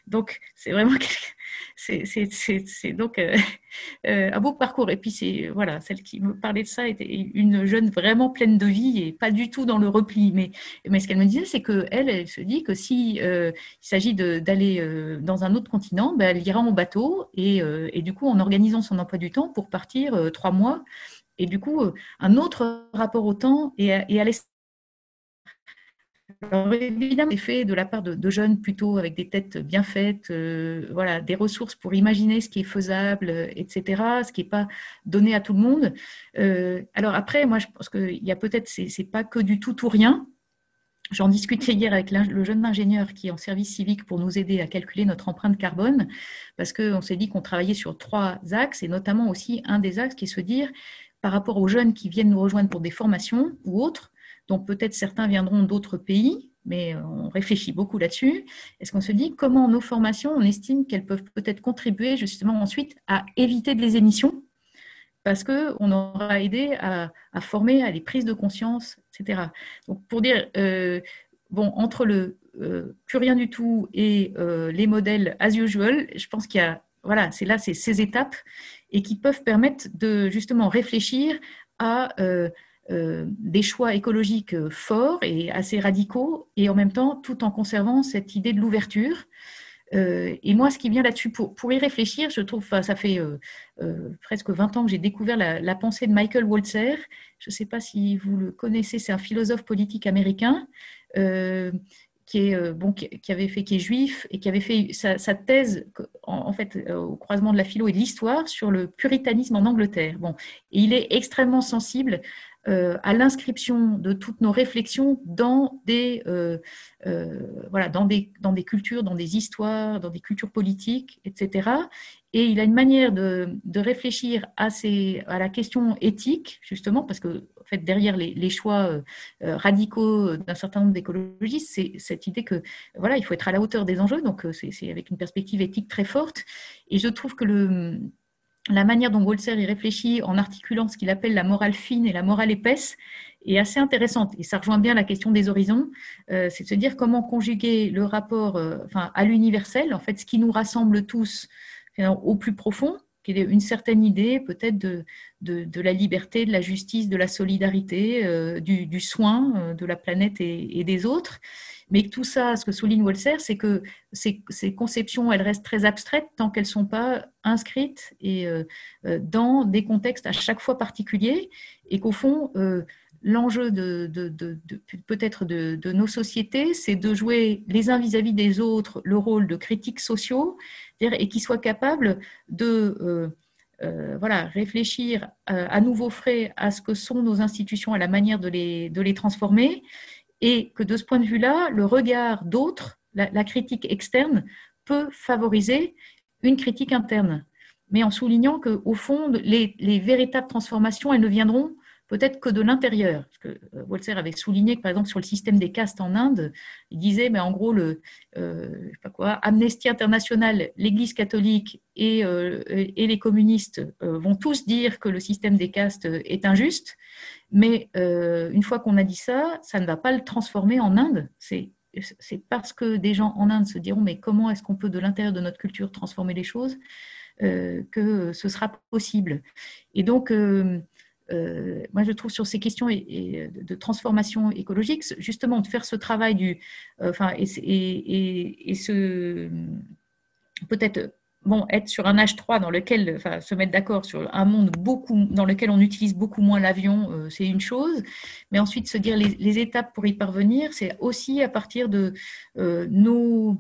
Donc c'est vraiment c'est donc euh, euh, un beau parcours. Et puis, c'est voilà, celle qui me parlait de ça était une jeune vraiment pleine de vie et pas du tout dans le repli. Mais, ce qu'elle me disait, c'est qu'elle, elle se dit que si euh, il s'agit d'aller dans un autre continent, ben, elle ira en bateau et, du coup, en organisant son emploi du temps pour partir trois mois. Et du coup, un autre rapport au temps et à, à Alors évidemment, fait de la part de, jeunes plutôt avec des têtes bien faites, euh, voilà, des ressources pour imaginer ce qui est faisable, etc., ce qui n'est pas donné à tout le monde. Euh, alors après, moi, je pense qu'il y a peut-être, c'est, pas que du tout ou rien. J'en discutais hier avec le jeune ingénieur qui est en service civique pour nous aider à calculer notre empreinte carbone, parce qu'on s'est dit qu'on travaillait sur trois axes, et notamment aussi un des axes qui est se dire, par rapport aux jeunes qui viennent nous rejoindre pour des formations ou autres, donc peut-être certains viendront d'autres pays, mais on réfléchit beaucoup là-dessus. Est-ce qu'on se dit comment nos formations, on estime qu'elles peuvent peut-être contribuer justement ensuite à éviter des émissions? Parce qu'on aura aidé à, former à des prises de conscience, etc. Donc pour dire, euh, bon, entre le euh, plus rien du tout et euh, les modèles as usual, je pense qu'il y a, voilà, c'est là, c'est ces étapes et qui peuvent permettre de justement réfléchir à euh, des choix écologiques euh, forts et assez radicaux, et en même temps, tout en conservant cette idée de l'ouverture. Euh, et moi, ce qui vient là-dessus, pour, pour, y réfléchir, je trouve, ça fait presque 20 ans que j'ai découvert la, pensée de Michael Walzer. Je ne sais pas si vous le connaissez, c'est un philosophe politique américain qui est bon, qui, avait fait, qui est juif et qui avait fait sa, thèse en, fait au croisement de la philo et de l'histoire sur le puritanisme en Angleterre. Bon, et il est extrêmement sensible à l'inscription de toutes nos réflexions dans des, euh, euh, voilà, dans, des, dans des cultures, dans des histoires, dans des cultures politiques, etc. Et il a une manière de, de réfléchir à, ces, à la question éthique, justement, parce que en fait, derrière les, les choix radicaux d'un certain nombre d'écologistes, c'est cette idée que voilà, il faut être à la hauteur des enjeux, donc c'est avec une perspective éthique très forte. Et je trouve que le, la manière dont Walzer y réfléchit en articulant ce qu'il appelle la morale fine et la morale épaisse est assez intéressante. Et ça rejoint bien la question des horizons. Euh, c'est de se dire comment conjuguer le rapport euh, enfin, à l'universel, en fait, ce qui nous rassemble tous au plus profond, une certaine idée peut-être de, de, la liberté, de la justice, de la solidarité, euh, du, soin de la planète et des autres. Mais tout ça, ce que souligne Walser, c'est que ces, conceptions, elles restent très abstraites tant qu'elles ne sont pas inscrites et, euh, euh, dans des contextes à chaque fois particuliers et qu'au fond, euh, l'enjeu de, peut-être de, nos sociétés, c'est de jouer les uns vis-à-vis des autres le rôle de critiques sociaux et qu'ils soient capables de... voilà, réfléchir à nouveau frais à ce que sont nos institutions, à la manière de les, les transformer, et que de ce point de vue-là, le regard d'autres, la, critique externe, peut favoriser une critique interne, mais en soulignant qu'au fond, les, véritables transformations, elles ne viendront peut-être que de l'intérieur. Parce que euh, Walzer avait souligné que, par exemple, sur le système des castes en Inde, il disait, mais en gros, le, euh, sais pas quoi, Amnesty International, l'Église catholique et, euh, les communistes vont tous dire que le système des castes est injuste, mais euh, une fois qu'on a dit ça, ça ne va pas le transformer en Inde. C'est parce que des gens en Inde se diront mais comment est-ce qu'on peut de l'intérieur de notre culture transformer les choses euh, que ce sera possible? Et donc, euh, moi je trouve sur ces questions de transformation écologique, justement de faire ce travail du, enfin, et, et, et ce peut-être bon, être sur un H3 dans lequel, enfin, se mettre d'accord sur un monde beaucoup, dans lequel on utilise beaucoup moins l'avion, euh, c'est une chose. Mais ensuite, se dire les, étapes pour y parvenir, c'est aussi à partir de euh, nos,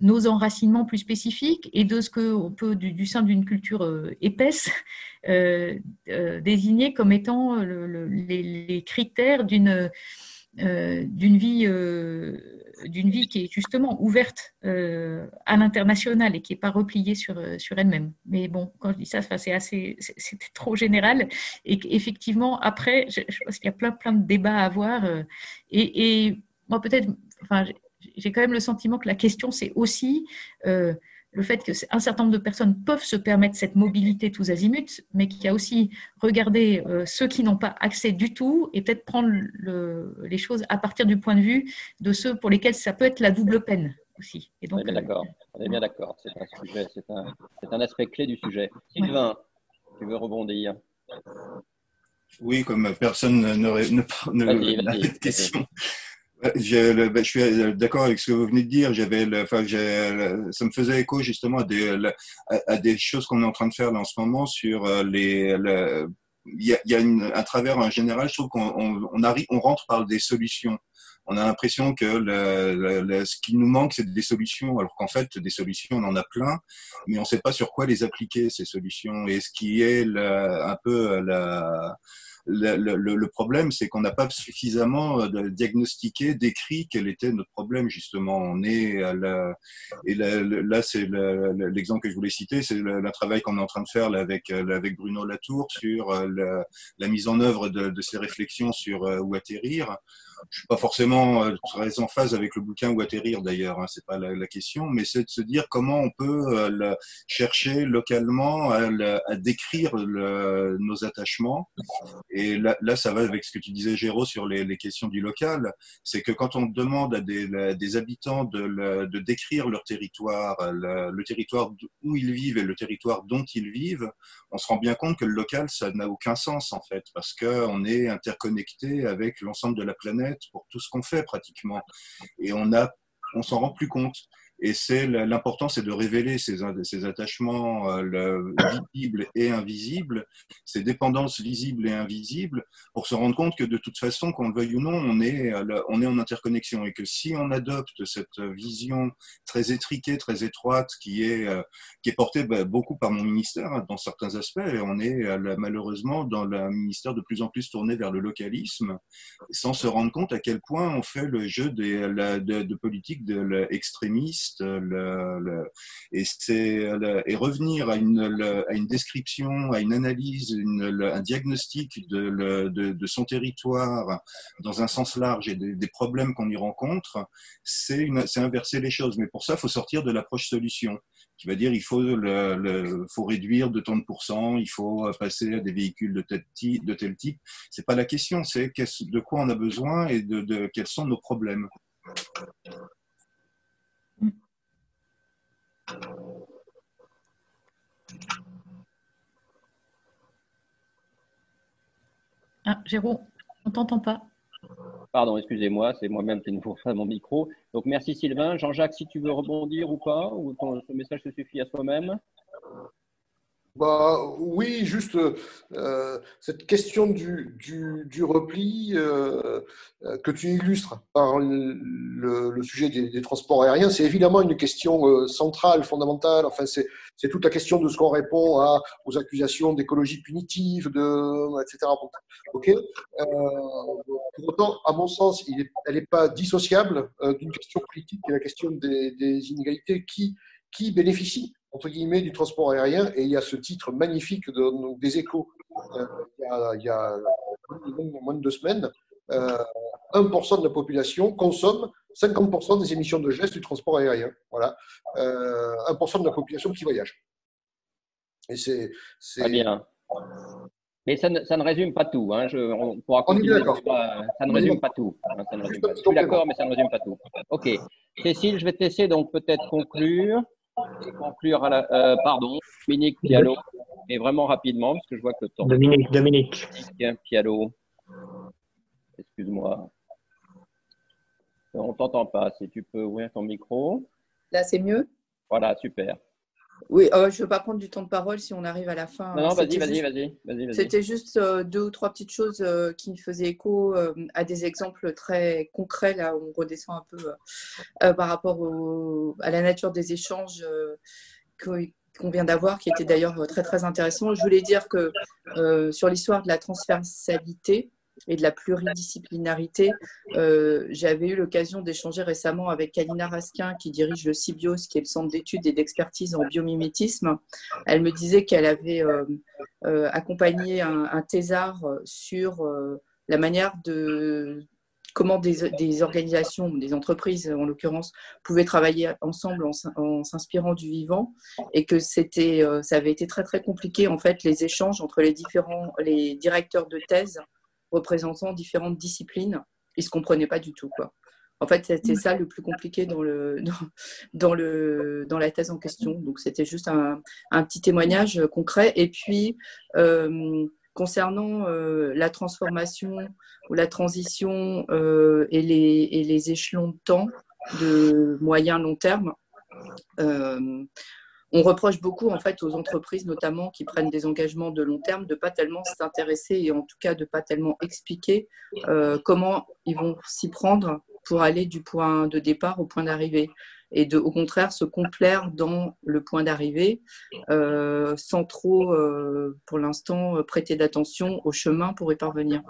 nos enracinements plus spécifiques et de ce qu'on peut, du, sein d'une culture euh, épaisse, désigner comme étant les, critères d'une d'une vie d'une vie qui est justement ouverte euh, à l'international et qui n'est pas repliée sur, euh, sur elle-même. Mais bon, quand je dis ça, c'est assez, c'était trop général. Et effectivement, après, je, pense qu'il y a plein, plein de débats à avoir. Euh, et, moi, peut-être, j'ai quand même le sentiment que la question, c'est aussi le fait qu'un certain nombre de personnes peuvent se permettre cette mobilité tous azimuts, mais qu'il y a aussi regarder euh, ceux qui n'ont pas accès du tout et peut-être prendre les choses à partir du point de vue de ceux pour lesquels ça peut être la double peine aussi. Et donc, on est bien euh, d'accord. On est bien d'accord. C'est un, un, aspect clé du sujet. Sylvain, tu veux rebondir? Oui, comme personne n'aurait ne, ne, de questions. Je, ben, je suis euh, d'accord avec ce que vous venez de dire. Ça me faisait écho justement à des, choses qu'on est en train de faire en ce moment sur euh, les. il y a, il travers un général, je trouve qu'on rentre par des solutions. on a l'impression que ce qui nous manque, c'est des solutions, alors qu'en fait, des solutions, on en a plein, mais on ne sait pas sur quoi les appliquer, ces solutions. Et ce qui est un peu la, le, problème, c'est qu'on n'a pas suffisamment euh, diagnostiqué, décrit quel était notre problème justement. On est à la, et là, c'est l'exemple que je voulais citer, c'est le, travail qu'on est en train de faire euh, avec Bruno Latour sur euh, la, mise en œuvre de, de ces réflexions sur où atterrir je suis pas forcément très en phase avec le bouquin ou atterrir d'ailleurs, hein, c'est pas la, question, mais c'est de se dire comment on peut chercher localement à, décrire nos attachements. Et là, ça va avec ce que tu disais, Géraud, sur les, questions du local. C'est que quand on demande à des, habitants de, décrire leur territoire, le territoire où ils vivent et le territoire dont ils vivent, on se rend bien compte que le local, ça n'a aucun sens en fait, parce qu'on est interconnecté avec l'ensemble de la planète pour tout ce qu'on fait pratiquement. Et on a, on s'en rend plus compte. Et c'est l'important, c'est de révéler ces, attachements euh, visibles et invisibles, ces dépendances visibles et invisibles, pour se rendre compte que de toute façon, qu'on le veuille ou non, on est, on est en interconnexion. Et que si on adopte cette vision très étriquée, très étroite, qui est, euh, qui est portée bah, beaucoup par mon ministère hein, dans certains aspects, et on est euh, malheureusement dans le ministère de plus en plus tourné vers le localisme, sans se rendre compte à quel point on fait le jeu des, de, de politique de l'extrémisme et, revenir à une, description, à une analyse, un diagnostic de, son territoire dans un sens large et des, problèmes qu'on y rencontre, c'est, inverser les choses. Mais pour ça, il faut sortir de l'approche solution qui va dire il faut, réduire de tant de pourcents, il faut passer à des véhicules de tel type. De tel. C'est pas la question, c'est de quoi on a besoin et de quels sont nos problèmes. Ah, Jérôme, on t'entend pas. Pardon, excusez-moi, c'est moi-même qui ne vous pas mon micro. Donc merci Sylvain. Jean-Jacques, si tu veux rebondir ou pas, ou ton, ton message se suffit à soi-même bah, oui, juste euh, cette question du, du, du repli euh, euh, que tu illustres par le, le sujet des, des, transports aériens, c'est évidemment une question euh, centrale, fondamentale. Enfin, c'est, c'est toute la question de ce qu'on répond à, aux accusations d'écologie punitive, de, etc. Ok. Euh, pour autant, à mon sens, il est, elle n'est pas dissociable d'une question politique, qui est la question des, des inégalités qui qui bénéficie entre guillemets, du transport aérien. Et il y a ce titre magnifique de, des échos euh, il, y a, moins de deux semaines. Euh, 1% de la population consomme 50% des émissions de gestes du transport aérien. Voilà. Euh, 1% de la population qui voyage. Et c'est. Très bien. Mais ça ne, ça ne, résume pas tout. Hein. Je, on pourra continuer. ça ne résume pas tout. Hein, ça ne résume pas. Je suis d'accord, mais ça ne résume pas tout. OK. Cécile, je vais te laisser donc peut-être conclure et conclure à la, euh, pardon, Dominique Pialo, et vraiment rapidement, parce que je vois que le temps. Dominique, Dominique. Dominique Pialo. Excuse-moi. On t'entend pas. Si tu peux ouvrir ton micro. Là, c'est mieux? Voilà, super. Oui, euh, je ne veux pas prendre du temps de parole si on arrive à la fin. Non, non vas-y, vas-y, vas-y. Vas C'était juste euh, deux ou trois petites choses euh, qui me faisaient écho à des exemples très concrets, là où on redescend un peu par rapport à la nature des échanges qu'on vient d'avoir, qui était d'ailleurs très, très intéressant. Je voulais dire que sur l'histoire de la transversalité, et de la pluridisciplinarité. Euh, j'avais eu l'occasion d'échanger récemment avec Kalina Raskin, qui dirige le CIBIOS, qui est le centre d'études et d'expertise en biomimétisme. Elle me disait qu'elle avait euh, euh, accompagné un, un, thésard sur la manière de comment des, organisations, des entreprises en l'occurrence, pouvaient travailler ensemble en, en s'inspirant du vivant et que c'était, ça avait été très très compliqué en fait les échanges entre les différents les directeurs de thèse représentant différentes disciplines. Ils ne se comprenaient pas du tout. Quoi. En fait, c'était ça le plus compliqué dans, le, dans, le, dans la thèse en question. Donc, c'était juste un, un, petit témoignage concret. Et puis, euh, concernant euh, la transformation ou la transition euh, et, les, et, les, échelons de temps de moyen long terme, on reproche beaucoup en fait aux entreprises notamment qui prennent des engagements de long terme de pas tellement s'intéresser et en tout cas de pas tellement expliquer euh, comment ils vont s'y prendre pour aller du point de départ au point d'arrivée et de, au contraire, se complaire dans le point d'arrivée euh, sans trop, euh, pour l'instant, prêter d'attention au chemin pour y parvenir.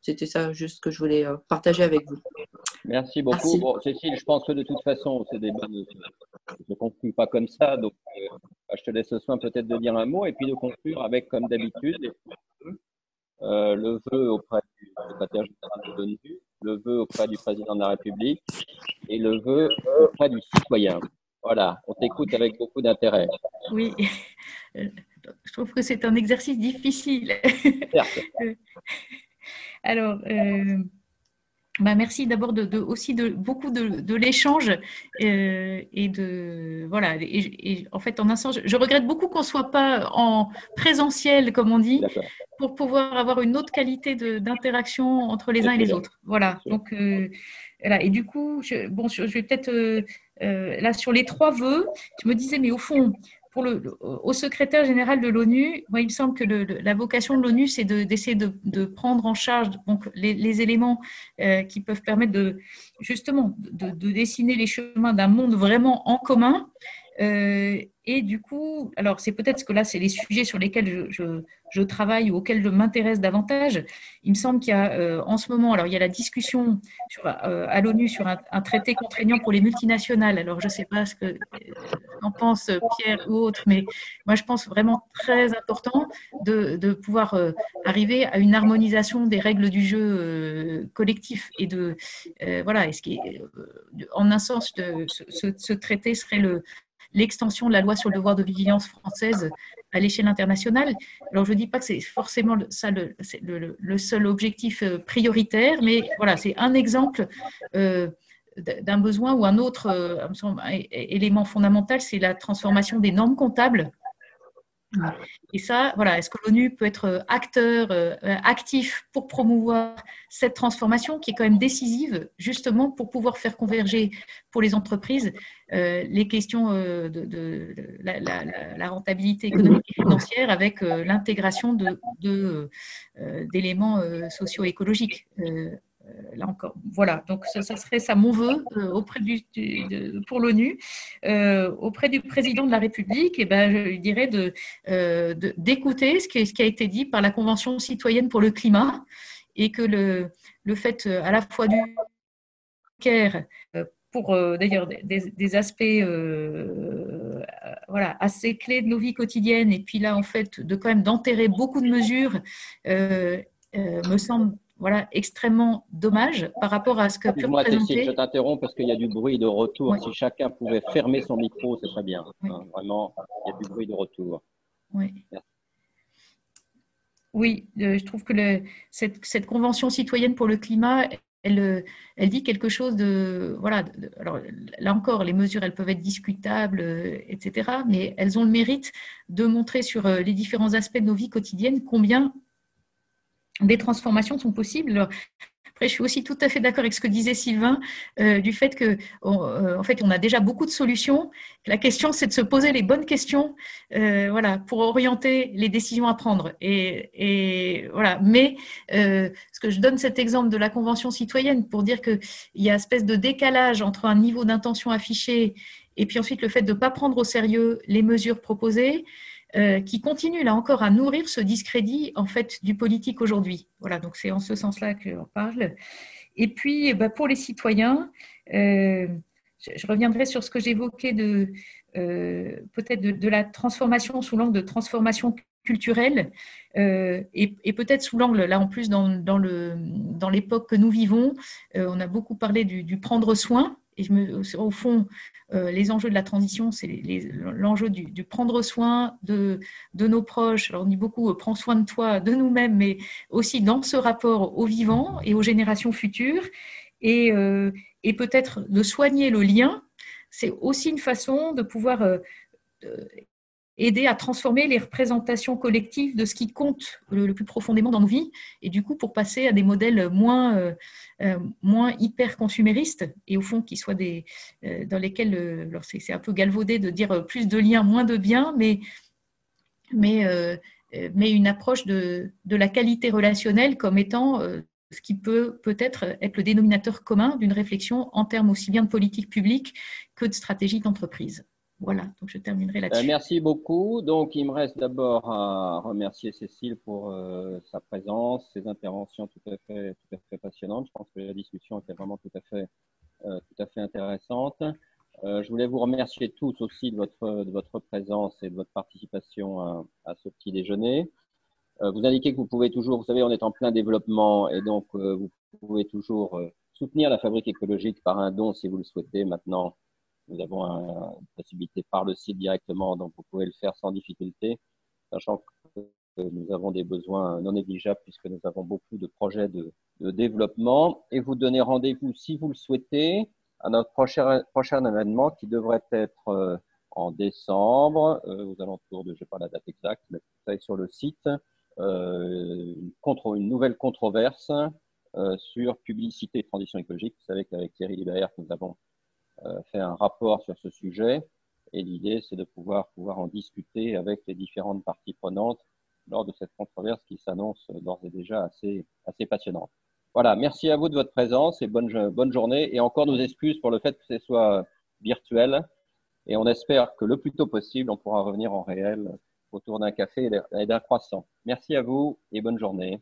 C'était ça juste que je voulais partager avec vous. Merci beaucoup. Bon, Cécile, je pense que de toute façon, ces débats ne, ne concluent pas comme ça. Donc, je te laisse le soin peut-être de dire un mot et puis de conclure avec, comme d'habitude, euh, le vœu auprès du secrétaire général de l'ONU, le vœu auprès du président de la République et le vœu auprès du citoyen. Voilà, on t'écoute avec beaucoup d'intérêt. Oui, je trouve que c'est un exercice difficile. Alors, euh, bah, merci d'abord de, aussi de beaucoup de, l'échange euh, et de voilà et, en fait en un sens je, regrette beaucoup qu'on soit pas en présentiel comme on dit pour pouvoir avoir une autre qualité d'interaction entre les uns et les autres. Voilà. Donc euh, voilà. et du coup je, bon je, vais peut-être euh, là sur les trois vœux je me disais mais au fond au secrétaire général de l'ONU, il me semble que la vocation de l'ONU, c'est d'essayer de, prendre en charge les, éléments euh, qui peuvent permettre de, justement de, dessiner les chemins d'un monde vraiment en commun. Euh, et du coup, alors c'est peut-être que là, c'est les sujets sur lesquels je, je, travaille ou auxquels je m'intéresse davantage. Il me semble qu'il y a euh, en ce moment, alors il y a la discussion sur, euh, à l'ONU sur un, traité contraignant pour les multinationales. Alors je ne sais pas ce que en pense Pierre ou autre, mais moi je pense vraiment très important de, de pouvoir arriver à une harmonisation des règles du jeu collectif et de voilà. Et ce qui est, en un sens, de, ce, ce traité serait le l'extension de la loi sur le devoir de vigilance française à l'échelle internationale. Alors, je ne dis pas que c'est forcément ça le, seul objectif euh, prioritaire, mais voilà, c'est un exemple euh, d'un besoin ou un autre euh, élément fondamental, c'est la transformation des normes comptables et ça, voilà, est-ce que l'ONU peut être euh, acteur, euh, euh, actif pour promouvoir cette transformation qui est quand même décisive, justement pour pouvoir faire converger pour les entreprises les questions de, la, rentabilité économique et financière avec l'intégration d'éléments socio-écologiques. Euh, là encore, voilà. Donc ça, serait ça mon vœu euh, auprès du, pour l'ONU, euh, auprès du président de la République. Et ben, je lui dirais d'écouter ce, qui, a été dit par la Convention citoyenne pour le climat et que le, le fait à la fois du CARE pour d'ailleurs des, aspects voilà, assez clés de nos vies quotidiennes et puis là en fait de quand même d'enterrer beaucoup de mesures me semble voilà, extrêmement dommage par rapport à ce que Moi, présenter... je t'interromps parce qu'il y a du bruit de retour. Si chacun pouvait fermer son micro, ce serait bien. Hein, vraiment, il y a du bruit de retour. Oui. Oui, euh, je trouve que le, cette, convention citoyenne pour le climat, elle, euh, elle dit quelque chose de voilà. alors là encore, les mesures, elles peuvent être discutables, euh, etc. Mais elles ont le mérite de montrer sur les différents aspects de nos vies quotidiennes combien des transformations sont possibles. Après, je suis aussi tout à fait d'accord avec ce que disait Sylvain, euh, du fait que, euh, en fait, on a déjà beaucoup de solutions. La question, c'est de se poser les bonnes questions, euh, voilà, pour orienter les décisions à prendre. Et, voilà. Mais ce que je donne cet exemple de la convention citoyenne pour dire qu'il y a une espèce de décalage entre un niveau d'intention affiché et puis ensuite le fait de ne pas prendre au sérieux les mesures proposées. Euh, qui continue là encore à nourrir ce discrédit en fait du politique aujourd'hui. Voilà, donc c'est en ce sens-là qu'on parle. Et puis, eh ben, pour les citoyens, euh, je, reviendrai sur ce que j'évoquais de euh, peut-être de, la transformation sous l'angle de transformation culturelle et, peut-être sous l'angle, là en plus dans, dans l'époque que nous vivons, on a beaucoup parlé du prendre soin et je me, au fond, euh, les enjeux de la transition, c'est l'enjeu du, prendre soin de, de, nos proches. Alors, on dit beaucoup, euh, prends soin de toi, de nous-mêmes, mais aussi dans ce rapport aux vivants et aux générations futures. Euh, et peut-être de soigner le lien, c'est aussi une façon de pouvoir aider à transformer les représentations collectives de ce qui compte le, plus profondément dans nos vies, et du coup pour passer à des modèles moins, euh, euh, moins hyper consuméristes, et au fond qui soient des, euh, dans lesquels, c'est un peu galvaudé de dire plus de liens, moins de biens, mais, mais, mais une approche de, de, la qualité relationnelle comme étant ce qui peut peut-être être le dénominateur commun d'une réflexion en termes aussi bien de politique publique que de stratégie d'entreprise. Voilà, donc je terminerai là-dessus. Euh, merci beaucoup. Donc, il me reste d'abord à remercier Cécile pour euh, sa présence, ses interventions tout à, fait, tout à fait passionnantes. Je pense que la discussion était vraiment tout à fait, euh, tout à fait intéressante. je voulais vous remercier tous aussi de votre, de votre présence et de votre participation à, à ce petit déjeuner. vous indiquez que vous pouvez toujours, vous savez, on est en plein développement et donc vous pouvez toujours soutenir la fabrique écologique par un don si vous le souhaitez maintenant nous avons une possibilité par le site directement, donc vous pouvez le faire sans difficulté, sachant que nous avons des besoins non négligeables puisque nous avons beaucoup de projets de, développement. Et vous donnez rendez-vous, si vous le souhaitez, à notre prochain, prochain événement qui devrait être euh, en décembre, euh, aux alentours de, je sais pas la date exacte, mais vous savez sur le site, euh, une, contre, une, nouvelle controverse sur publicité et transition écologique. Vous savez qu'avec Thierry Libert, nous avons euh, fait un rapport sur ce sujet. Et l'idée, c'est de pouvoir, pouvoir en discuter avec les différentes parties prenantes lors de cette controverse qui s'annonce d'ores et déjà assez, assez passionnante. Voilà, merci à vous de votre présence et bonne, bonne journée. Et encore nos excuses pour le fait que ce soit virtuel. Et on espère que le plus tôt possible, on pourra revenir en réel autour d'un café et d'un croissant. Merci à vous et bonne journée.